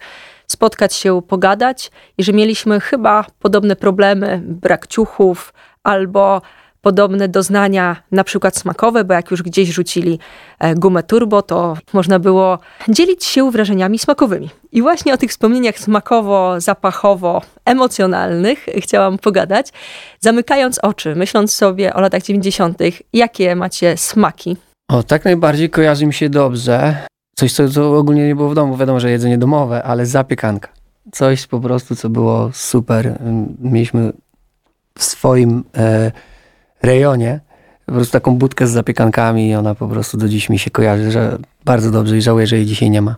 spotkać się, pogadać i że mieliśmy chyba podobne problemy, brak ciuchów albo podobne doznania, na przykład smakowe, bo jak już gdzieś rzucili e, gumę turbo, to można było dzielić się wrażeniami smakowymi. I właśnie o tych wspomnieniach smakowo-zapachowo-emocjonalnych chciałam pogadać, zamykając oczy, myśląc sobie o latach 90., jakie macie smaki. O, tak najbardziej kojarzy mi się dobrze. Coś, co, co ogólnie nie było w domu. Wiadomo, że jedzenie domowe, ale zapiekanka. Coś po prostu, co było super. Ym, Mieliśmy w swoim e, rejonie po prostu taką budkę z zapiekankami i ona po prostu do dziś mi się kojarzy, że bardzo dobrze i żałuję, że jej dzisiaj nie ma.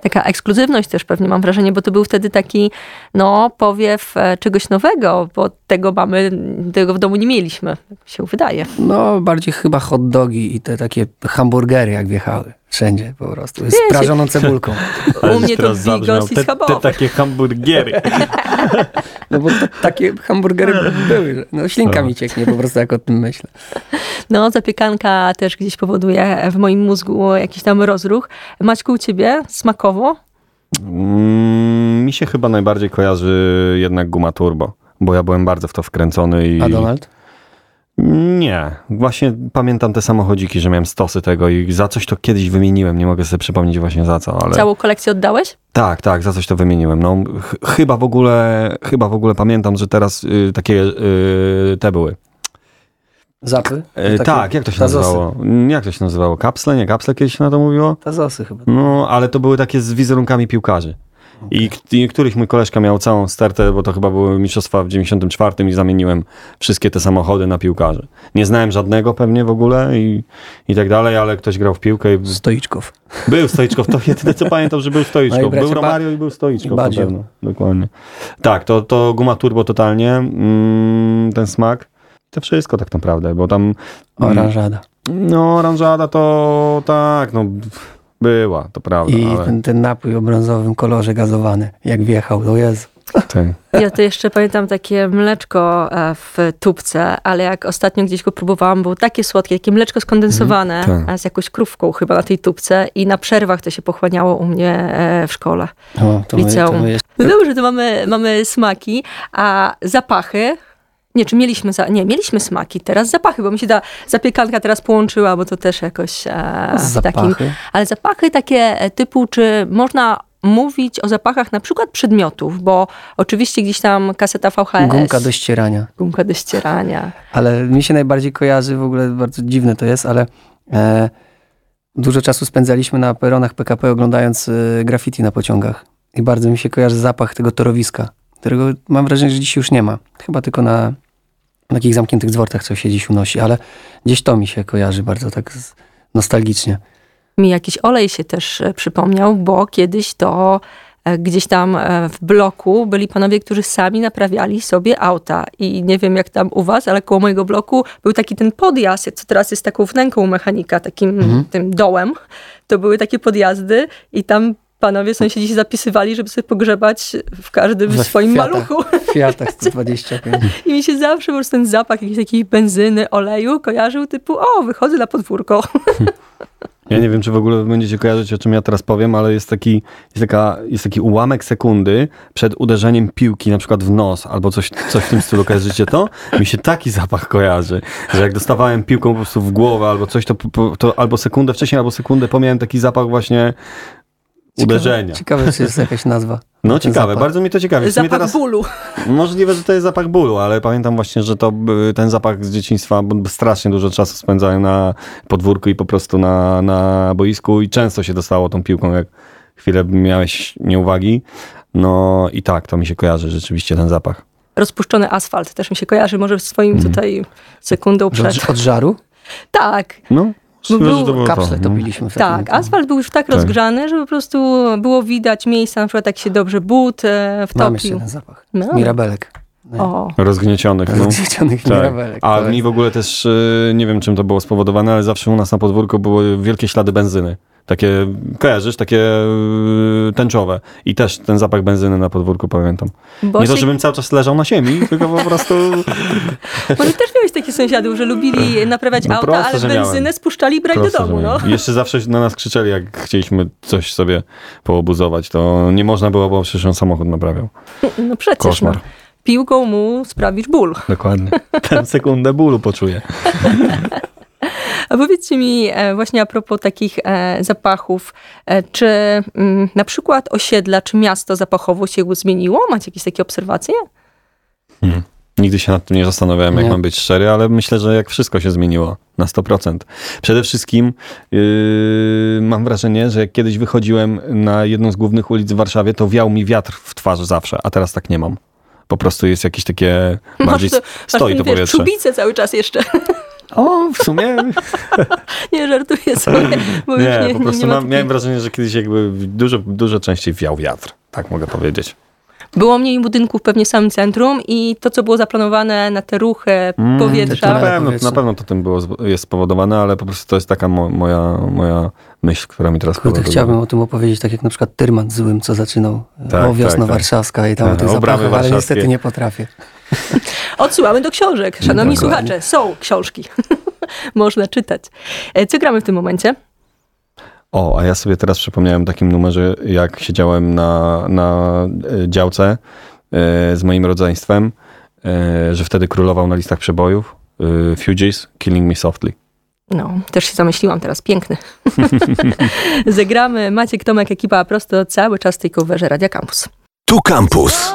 Taka ekskluzywność też pewnie mam wrażenie, bo to był wtedy taki, no, powiew e, czegoś nowego, bo tego mamy, tego w domu nie mieliśmy, tak się wydaje. No, bardziej chyba hot dogi i te takie hamburgery, jak wjechały. Wszędzie po prostu. Z prażoną cebulką. U mnie to bigos i te, te takie hamburgery. No bo takie hamburgery były. No, ślinka No. mi cieknie po prostu, jak o tym myślę. No, zapiekanka też gdzieś powoduje w moim mózgu jakiś tam rozruch. Maćku, u ciebie smakowo? Mm, mi się chyba najbardziej kojarzy jednak guma turbo, bo ja byłem bardzo w to wkręcony i... A Donald? Nie, właśnie pamiętam te samochodziki, że miałem stosy tego i za coś to kiedyś wymieniłem, nie mogę sobie przypomnieć właśnie za co, ale... Całą kolekcję oddałeś? Tak, tak, za coś to wymieniłem. No, ch- chyba w ogóle, chyba w ogóle pamiętam, że teraz y, takie y, te były. Zapy? Y, Takie tak, jak to się tazosy. nazywało? Mm, Jak to się nazywało? Kapsle? Nie, kapsle kiedyś się na to mówiło? Tazosy chyba. No, ale to były takie z wizerunkami piłkarzy. I, I któryś mój koleżka miał całą stertę, bo to chyba były mistrzostwa w 94 i zamieniłem wszystkie te samochody na piłkarzy. Nie znałem żadnego pewnie w ogóle i, i tak dalej, ale ktoś grał w piłkę i Stoiczków. był Stoiczkow. To jedyne co pamiętam, że był No Stoiczkow. bracia Był Romario i był Stoiczkow na pewno. Dokładnie. Tak, to, to guma turbo totalnie, mm, ten smak. To wszystko tak naprawdę, bo tam... Oranżada. No, oranżada to tak, no była, to prawda. I ale, ten, ten napój o brązowym kolorze gazowany, jak wjechał, to Jezu. tak. Ja to jeszcze pamiętam takie mleczko e, w tubce, ale jak ostatnio gdzieś go próbowałam, było takie słodkie, takie mleczko skondensowane Mhm, tak. z jakąś krówką chyba na tej tubce i na przerwach to się pochłaniało u mnie e, w szkole. O, to my, to Liceum. my jeszcze... No dobrze, to mamy, mamy smaki, a zapachy. Nie, czy mieliśmy, za, nie, mieliśmy smaki, teraz zapachy, bo mi się ta zapiekanka teraz połączyła, bo to też jakoś e, w takim... Zapachy. Ale zapachy takie e, typu, czy można mówić o zapachach na przykład przedmiotów, bo oczywiście gdzieś tam kaseta VHS. Gumka do ścierania. Gumka do ścierania. Ale mi się najbardziej kojarzy, w ogóle bardzo dziwne to jest, ale e, dużo czasu spędzaliśmy na peronach PKP oglądając e, graffiti na pociągach. I bardzo mi się kojarzy zapach tego torowiska, którego mam wrażenie, że dziś już nie ma. Chyba tylko na takich zamkniętych dworcach coś się dziś unosi, ale gdzieś to mi się kojarzy bardzo tak nostalgicznie. Mi jakiś olej się też e, przypomniał, bo kiedyś to e, gdzieś tam e, w bloku byli panowie, którzy sami naprawiali sobie auta. I nie wiem jak tam u was, ale koło mojego bloku był taki ten podjazd, co teraz jest taką wnęką u mechanika, takim Mhm. tym dołem. To były takie podjazdy i tam panowie sąsiedzi się zapisywali, żeby sobie pogrzebać w każdym We swoim Fiatach. maluchu. Fiatach 125. I mi się zawsze po prostu ten zapach jakiejś takiej benzyny, oleju kojarzył typu, o, wychodzę na podwórko. Ja nie wiem, czy w ogóle będziecie kojarzyć, o czym ja teraz powiem, ale jest taki, jest taka, jest taki ułamek sekundy przed uderzeniem piłki na przykład w nos albo coś, coś w tym stylu. Kojarzycie to? Mi się taki zapach kojarzy, że jak dostawałem piłką po prostu w głowę albo coś, to, to albo sekundę wcześniej, albo sekundę pomijałem taki zapach właśnie uderzenia. Ciekawe, czy jest jakaś nazwa. No ciekawe, zapach. bardzo mi to ciekawi. Zapach teraz bólu. możliwe, że to jest zapach bólu, ale pamiętam właśnie, że to by- ten zapach z dzieciństwa, bo strasznie dużo czasu spędzałem na podwórku i po prostu na, na boisku i często się dostało tą piłką, jak chwilę miałeś nieuwagi. No i tak, to mi się kojarzy rzeczywiście ten zapach. Rozpuszczony asfalt też mi się kojarzy, może swoim Mhm. tutaj sekundą przed. Od, od żaru? Tak, No, Bo był to Kapsle to. wtedy. tak. Asfalt był już tak, Tak. rozgrzany, że po prostu było widać miejsca, na przykład jak się dobrze but e, Mam jeszcze wtopił. ten zapach. No. Mirabelek. O, Rozgniecionych. No. Rozgniecionych Tak. mirabelek. A mi w ogóle też, y, nie wiem czym to było spowodowane, ale zawsze u nas na podwórku były wielkie ślady benzyny. Takie, kojarzysz, takie y, tęczowe. I też ten zapach benzyny na podwórku pamiętam. bo Nie to, się, żebym cały czas leżał na ziemi, tylko po prostu... może też miałeś takich sąsiadów, że lubili naprawiać No auta, proste, ale benzynę miałem. spuszczali i brali do domu, no. jeszcze zawsze na nas krzyczeli, jak chcieliśmy coś sobie poobuzować. To nie można było, bo przecież on samochód naprawiał. No przecież, no. Koszmar. Piłką mu sprawisz ból. Dokładnie. Ten sekundę bólu poczuję. A powiedzcie mi e, właśnie a propos takich e, zapachów, e, czy mm, na przykład osiedla, czy miasto zapachowo się zmieniło? Macie jakieś takie obserwacje? Nigdy się nad tym nie zastanawiałem, jak Nie. mam być szczery, ale myślę, że jak wszystko się zmieniło na 100%. Przede wszystkim yy, mam wrażenie, że jak kiedyś wychodziłem na jedną z głównych ulic w Warszawie, to wiał mi wiatr w twarz zawsze, a teraz tak nie mam. Po prostu jest jakieś takie bardziej Masz, stoi to wiesz, powietrze. Czubicę cały czas jeszcze. O, w sumie nie żartuję sobie, bo już nie, nie, po prostu nie ma mam, takiej- miałem wrażenie, że kiedyś jakby dużo, dużo częściej wiał wiatr. Tak mogę powiedzieć. Było mniej budynków pewnie w samym centrum i to, co było zaplanowane na te ruchy Mm, powietrza. Na pewno, na pewno to tym było, jest spowodowane, ale po prostu to jest taka mo, moja, moja myśl, która mi teraz Kurde, chciałbym o tym opowiedzieć, tak jak na przykład Tyrman złym, co zaczynał. Tak, o wiosna tak, tak. warszawska i tam Tak, o tych zapachach, ale niestety nie potrafię. Odsyłamy do książek. Szanowni Dokładnie. słuchacze, są książki. Można czytać. E, Co gramy w tym momencie? O, a ja sobie teraz przypomniałem takim numerze, jak siedziałem na, na e, działce e, z moim rodzeństwem, że wtedy królował na listach przebojów Fugees, Killing Me Softly. No, też się zamyśliłam teraz. Piękny. Zagramy Maciek Tomek, ekipa prosto cały czas w tej coverze Radia Campus. Tu Campus.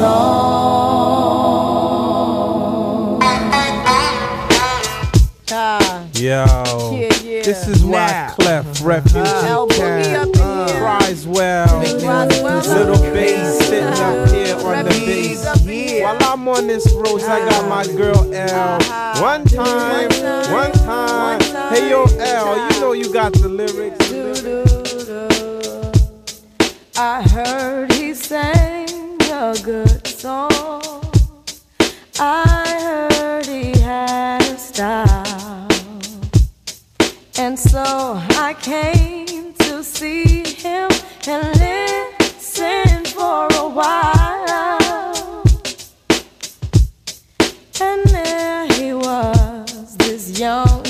song. Yo, Yeah, yeah. this is why Now. Clef Refugee L Boogie Cat up in here. Uh, cries well. Little bass sitting up uh-huh. here on the bass. While I'm on this road, I got my uh-huh. girl L. Uh-huh. One time, one time. Hey yo, L, you know you got the lyrics. I heard he sang a good song. I heard he had a style. And so I came to see him and listen for a while. And there he was, this young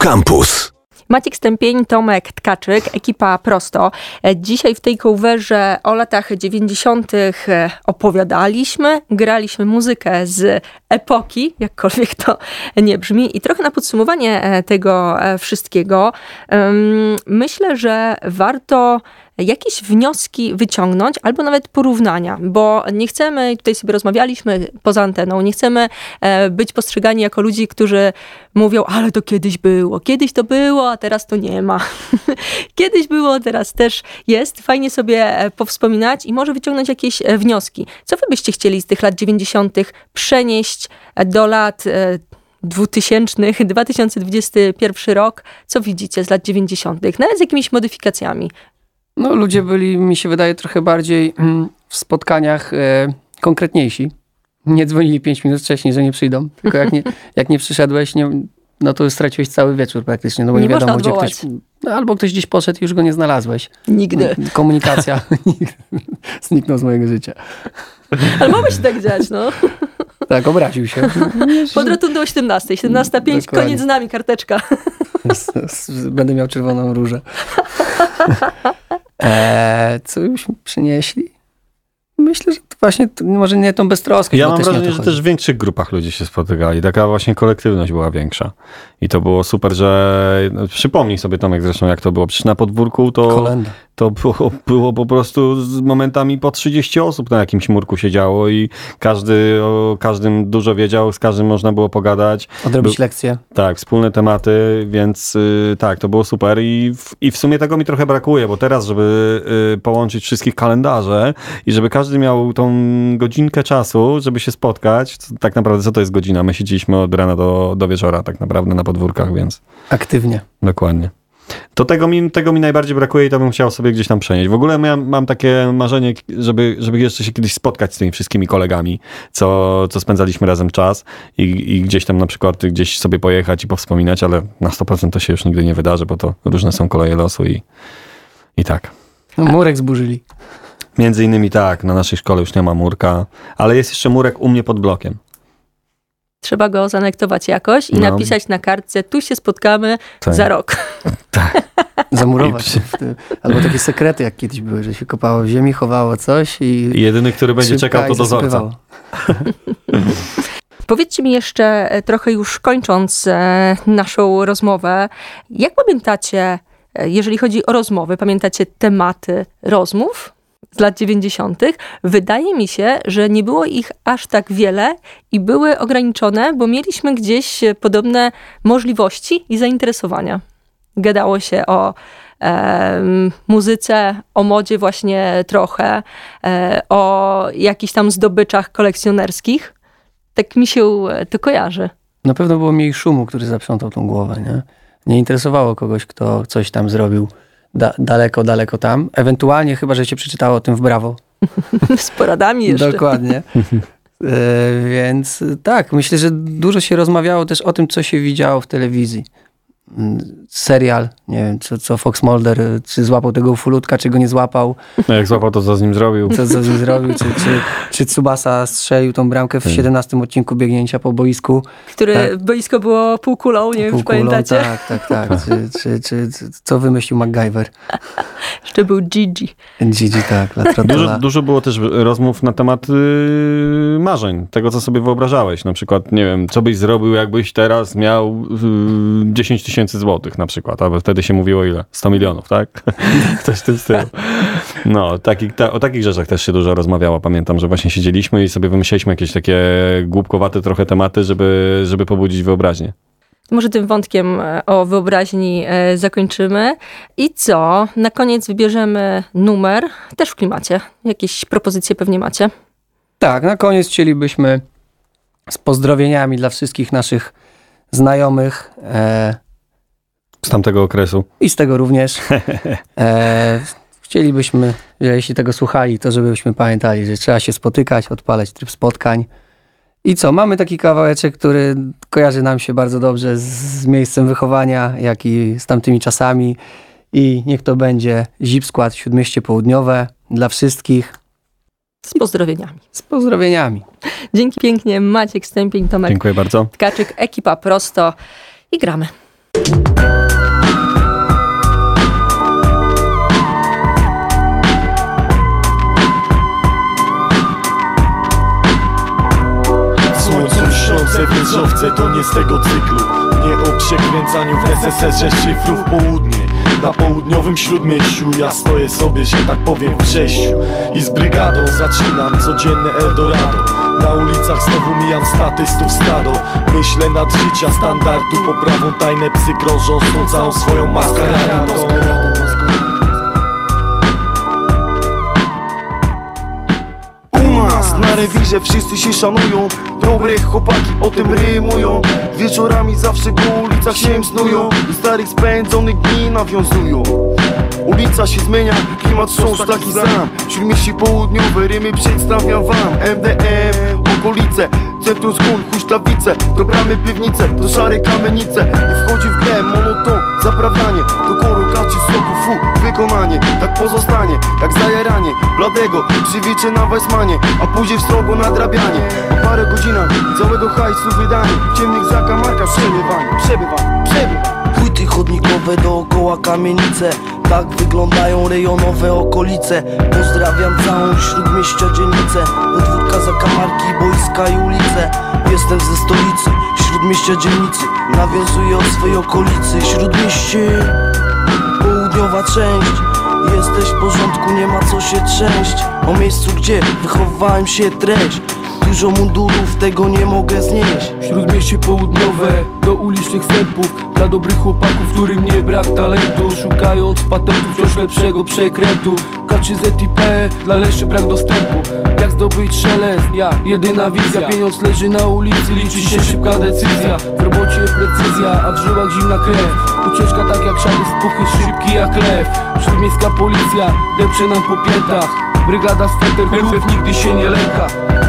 Campus. Maciek Stępień, Tomek Tkaczyk, ekipa Prosto. Dzisiaj w tej coverze o latach 90. e, opowiadaliśmy, graliśmy muzykę z epoki, jakkolwiek to nie brzmi. I trochę na podsumowanie e, tego e, wszystkiego myślę, że warto jakieś wnioski wyciągnąć, albo nawet porównania, bo nie chcemy, tutaj sobie rozmawialiśmy poza anteną, nie chcemy e, być postrzegani jako ludzi, którzy mówią, ale to kiedyś było, kiedyś to było, a teraz to nie ma. kiedyś było, teraz też jest. Fajnie sobie e, powspominać i może wyciągnąć jakieś e, wnioski. Co wy byście chcieli z tych lat 90. przenieść do lat e, 2000, 2021 rok? Co widzicie z lat 90., nawet z jakimiś modyfikacjami? No, ludzie byli, mi się wydaje, trochę bardziej mm, w spotkaniach e, konkretniejsi. Nie dzwonili 5 minut wcześniej, że nie przyjdą. Tylko jak nie, jak nie przyszedłeś, nie, no to straciłeś cały wieczór praktycznie, no bo nie, Nie wiadomo, gdzie ktoś... No, albo ktoś gdzieś poszedł i już go nie znalazłeś. Nigdy. Komunikacja zniknął z mojego życia. Ale mogło się tak dziać, no. Tak, obraził się. Pod rotundą 17, 17.05, Dokładnie. koniec z nami, karteczka. Będę miał czerwoną różę. E, co już przynieśli? Myślę, że to właśnie może nie tą beztroskę. Ja mam wrażenie, że też w większych grupach ludzie się spotykali. Taka właśnie kolektywność była większa. I to było super, że no, przypomnij sobie Tomek zresztą jak to było. Przecież na podwórku to, Kolenda. To było, było po prostu z momentami po 30 osób na jakimś murku siedziało i każdy o każdym dużo wiedział, z każdym można było pogadać. Odrobić Był- lekcję. Tak, wspólne tematy, więc y, tak, to było super i w, i w sumie tego mi trochę brakuje, bo teraz, żeby y, połączyć wszystkich kalendarze i żeby każdy miał tą godzinkę czasu, żeby się spotkać, tak naprawdę co to jest godzina? My siedzieliśmy od rana do, do wieczora tak naprawdę na podwórkach, więc Aktywnie. dokładnie. To tego mi, tego mi najbardziej brakuje i to bym chciał sobie gdzieś tam przenieść. W ogóle mam, mam takie marzenie, żeby, żeby jeszcze się kiedyś spotkać z tymi wszystkimi kolegami, co, co spędzaliśmy razem czas i, i gdzieś tam na przykład gdzieś sobie pojechać i powspominać, ale na 100% to się już nigdy nie wydarzy, bo to różne są koleje losu i, i tak. No, murek zburzyli. Między innymi tak, na naszej szkole już nie ma murka, ale jest jeszcze murek u mnie pod blokiem. Trzeba go zanektować jakoś i No. napisać na kartce, tu się spotkamy Tak. za rok. Zamurować. się w tym. Albo takie sekrety, jak kiedyś były, że się kopało w ziemi, chowało coś i... I jedyny, który będzie czekał, to dozorca. Powiedzcie mi jeszcze, e, trochę już kończąc e, naszą rozmowę, jak pamiętacie, e, jeżeli chodzi o rozmowy, pamiętacie tematy rozmów z lat 90.? Wydaje mi się, że nie było ich aż tak wiele i były ograniczone, bo mieliśmy gdzieś e, podobne możliwości i zainteresowania. Gadało się o em, muzyce, o modzie właśnie trochę, e, o jakichś tam zdobyczach kolekcjonerskich. Tak mi się e, to kojarzy. Na pewno było mniej szumu, który zaprzątał tą głowę, nie? Nie interesowało kogoś, kto coś tam zrobił da, daleko, daleko tam. Ewentualnie chyba, że się przeczytało o tym w Brawo. Z poradami jeszcze. Dokładnie. E, więc tak, myślę, że dużo się rozmawiało też o tym, co się widziało w telewizji. Mm, Serial, nie wiem, co, co Fox Mulder, e, czy złapał tego ufulutka, czy go nie złapał, No jak złapał, to co z nim zrobił. co, co z nim zrobił, czy, czy, czy Tsubasa strzelił tą bramkę w Tak. 17 odcinku biegnięcia po boisku. Które Tak. boisko było półkulą, nie wiem, czy Półkulą, pamiętacie? Tak, tak, tak. Czy, czy, czy, czy, co wymyślił MacGyver? Jeszcze był Gigi. Gigi, tak, Dużo, dużo było też rozmów na temat yy, marzeń, tego co sobie wyobrażałeś. Na przykład, nie wiem, co byś zrobił, jakbyś teraz miał yy, 10 tysięcy złotych na przykład, albo wtedy się mówiło ile? 100 milionów, tak? Coś w tym stylu. No, taki, ta, o takich rzeczach też się dużo rozmawiało. Pamiętam, że właśnie siedzieliśmy i sobie wymyśleliśmy jakieś takie głupkowate trochę tematy, żeby, żeby pobudzić wyobraźnię. Może tym wątkiem e, o wyobraźni e, zakończymy. I co? Na koniec wybierzemy numer, też w klimacie. Jakieś propozycje pewnie macie. Tak, na koniec chcielibyśmy z pozdrowieniami dla wszystkich naszych znajomych e, Z tamtego okresu. i z tego również. E, chcielibyśmy, że jeśli tego słuchali, to żebyśmy pamiętali, że trzeba się spotykać, odpalać tryb spotkań. I co, mamy taki kawałeczek, który kojarzy nam się bardzo dobrze z, z miejscem wychowania, jak i z tamtymi czasami. I niech to będzie Zip Skład Śródmieście Południowe dla wszystkich Z pozdrowieniami. z pozdrowieniami. Dzięki pięknie, Maciek Stępień, Tomek Dziękuję bardzo. Tkaczyk, ekipa prosto i gramy. Wieżowce to nie z tego cyklu Nie o przekręcaniu w SSS szyfrów południe. Na południowym śródmieściu ja stoję sobie, że tak powiem w przejściu I z brygadą zaczynam codzienne Eldorado. Na ulicach znowu mijam statystów stado. Myślę nad życia standardu Poprawą tajne psy krążą tą całą swoją maskaradą rewirze wszyscy się szanują. Dobre chłopaki o tym rymują. Wieczorami zawsze po ulicach się snują I starych spędzonych dni nawiązują. Ulica się zmienia, klimat wciąż taki sam. Śródmieści południowe, rymy przedstawiam wam. MDM, okolice, centrum skun, huśtawice. Do bramy piwnice, do szare kamienice. I wchodzi w grę monoton, zaprawianie Do koru kaczy soku, fu, wykonanie. Tak pozostanie, jak zajaranie Bladego, przywiecze na Weissmanie A później w srogo nadrabianie. Po parę godzinach całego hajsu wydanie. Ciemnych zakamarkach przebywanie, przebywanie, przebywanie. Płyty chodnikowe dookoła kamienice. Tak wyglądają rejonowe okolice. Pozdrawiam całą śródmieścia dzielnicę. Podwórka, zakamarki, boiska i ulice. Jestem ze stolicy, śródmieścia dzielnicy Nawiązuję od swej okolicy. Śródmieście, południowa część. Jesteś w porządku, nie ma co się trzęść. O miejscu, gdzie wychowałem się treść Dużo mundurów, tego nie mogę znieść. Śródmieście południowe do ulicznych wstępów Dla dobrych chłopaków, którym nie brak talentu. Szukając patentów wciąż lepszego przekrętu. K3Z i P, dla leszczy brak dostępu. Jak zdobyć szelest, ja, jedyna wizja. Pieniądz leży na ulicy, liczy się szybka decyzja. W robocie precyzja, a w żyłach zimna krew. Ucieczka tak jak szary spuchy, szybki jak lew. Śródmiejska policja, depcze nam po piętach Brygada Stenterhurów nigdy się nie lęka.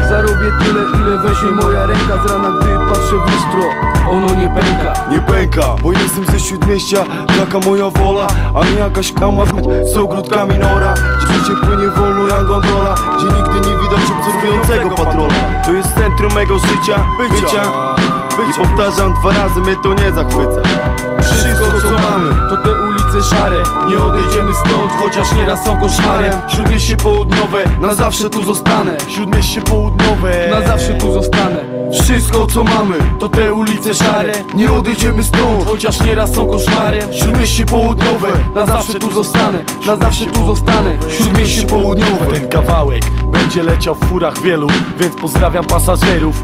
Zarobię tyle, ile weźmie moja ręka. Z rana, gdy patrzę w lustro, ono nie pęka. Nie pęka, bo jestem ze śródmieścia Taka moja wola, a nie jakaś kama z ogródkami nora. Gdzie życie płynie wolno jak gondola Gdzie nigdy nie widać obserwującego patrola. To jest centrum mego życia, bycia. I powtarzam dwa razy, mnie to nie zachwyca. Wszystko co mamy, to te ulice szare. Nie odejdziemy stąd, chociaż nieraz są koszmarem. Śródmieście południowe, na zawsze tu zostanę. Śródmieście południowe Na zawsze tu zostanę. Wszystko co mamy, to te ulice szare. Nie odejdziemy stąd, chociaż nieraz są koszmarem. Śródmieście południowe, na zawsze tu zostanę. Na zawsze tu zostanę, Śródmieście południowe. Ten kawałek będzie leciał w furach wielu Więc pozdrawiam pasażerów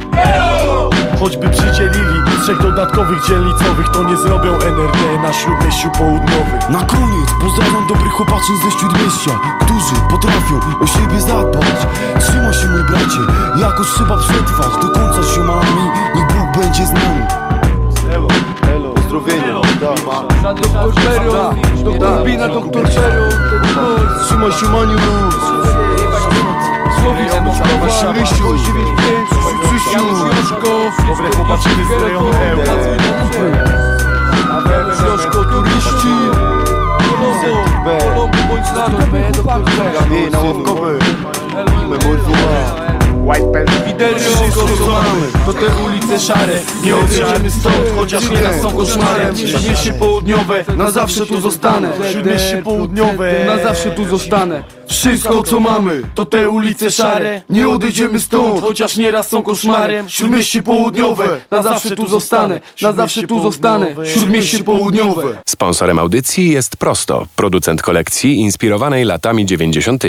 Choćby przydzielili trzech dodatkowych dzielnicowych To nie zrobią NRD na śródmieściu południowym Na koniec pozdrawiam dobrych chłopaczy ze śródmieścia Którzy potrafią o siebie zadbać Trzymaj się mój bracie, jakoś trzeba przetrwać Do końca się mamy, niech Bóg będzie z nami Elo, elo, pozdrowienia na doktor Czerą, doktor Bina, doktor Czerą Trzymaj się Maniu Słowik z Moskowa, 895 Śmieszko, dobre chłopaczyny z rejonu euro Śmieszko, turyści Kolombo, bądź na tym, chłopaku Gabiej nałokowy, memozuar White Belt Wszystko co mamy, to te ulice szare. Nie odejdziemy stąd, chociaż nieraz są koszmarem Śródmieście południowe, na zawsze tu zostanę. Śródmieście południowe Na zawsze tu zostanę. Wszystko co mamy, to te ulice szare. Nie odejdziemy stąd, chociaż nieraz są koszmarem Śródmieście południowe, na zawsze tu zostanę. Na zawsze tu zostanę, Śródmieście południowe. Sponsorem audycji jest Prosto, producent kolekcji inspirowanej latami 90.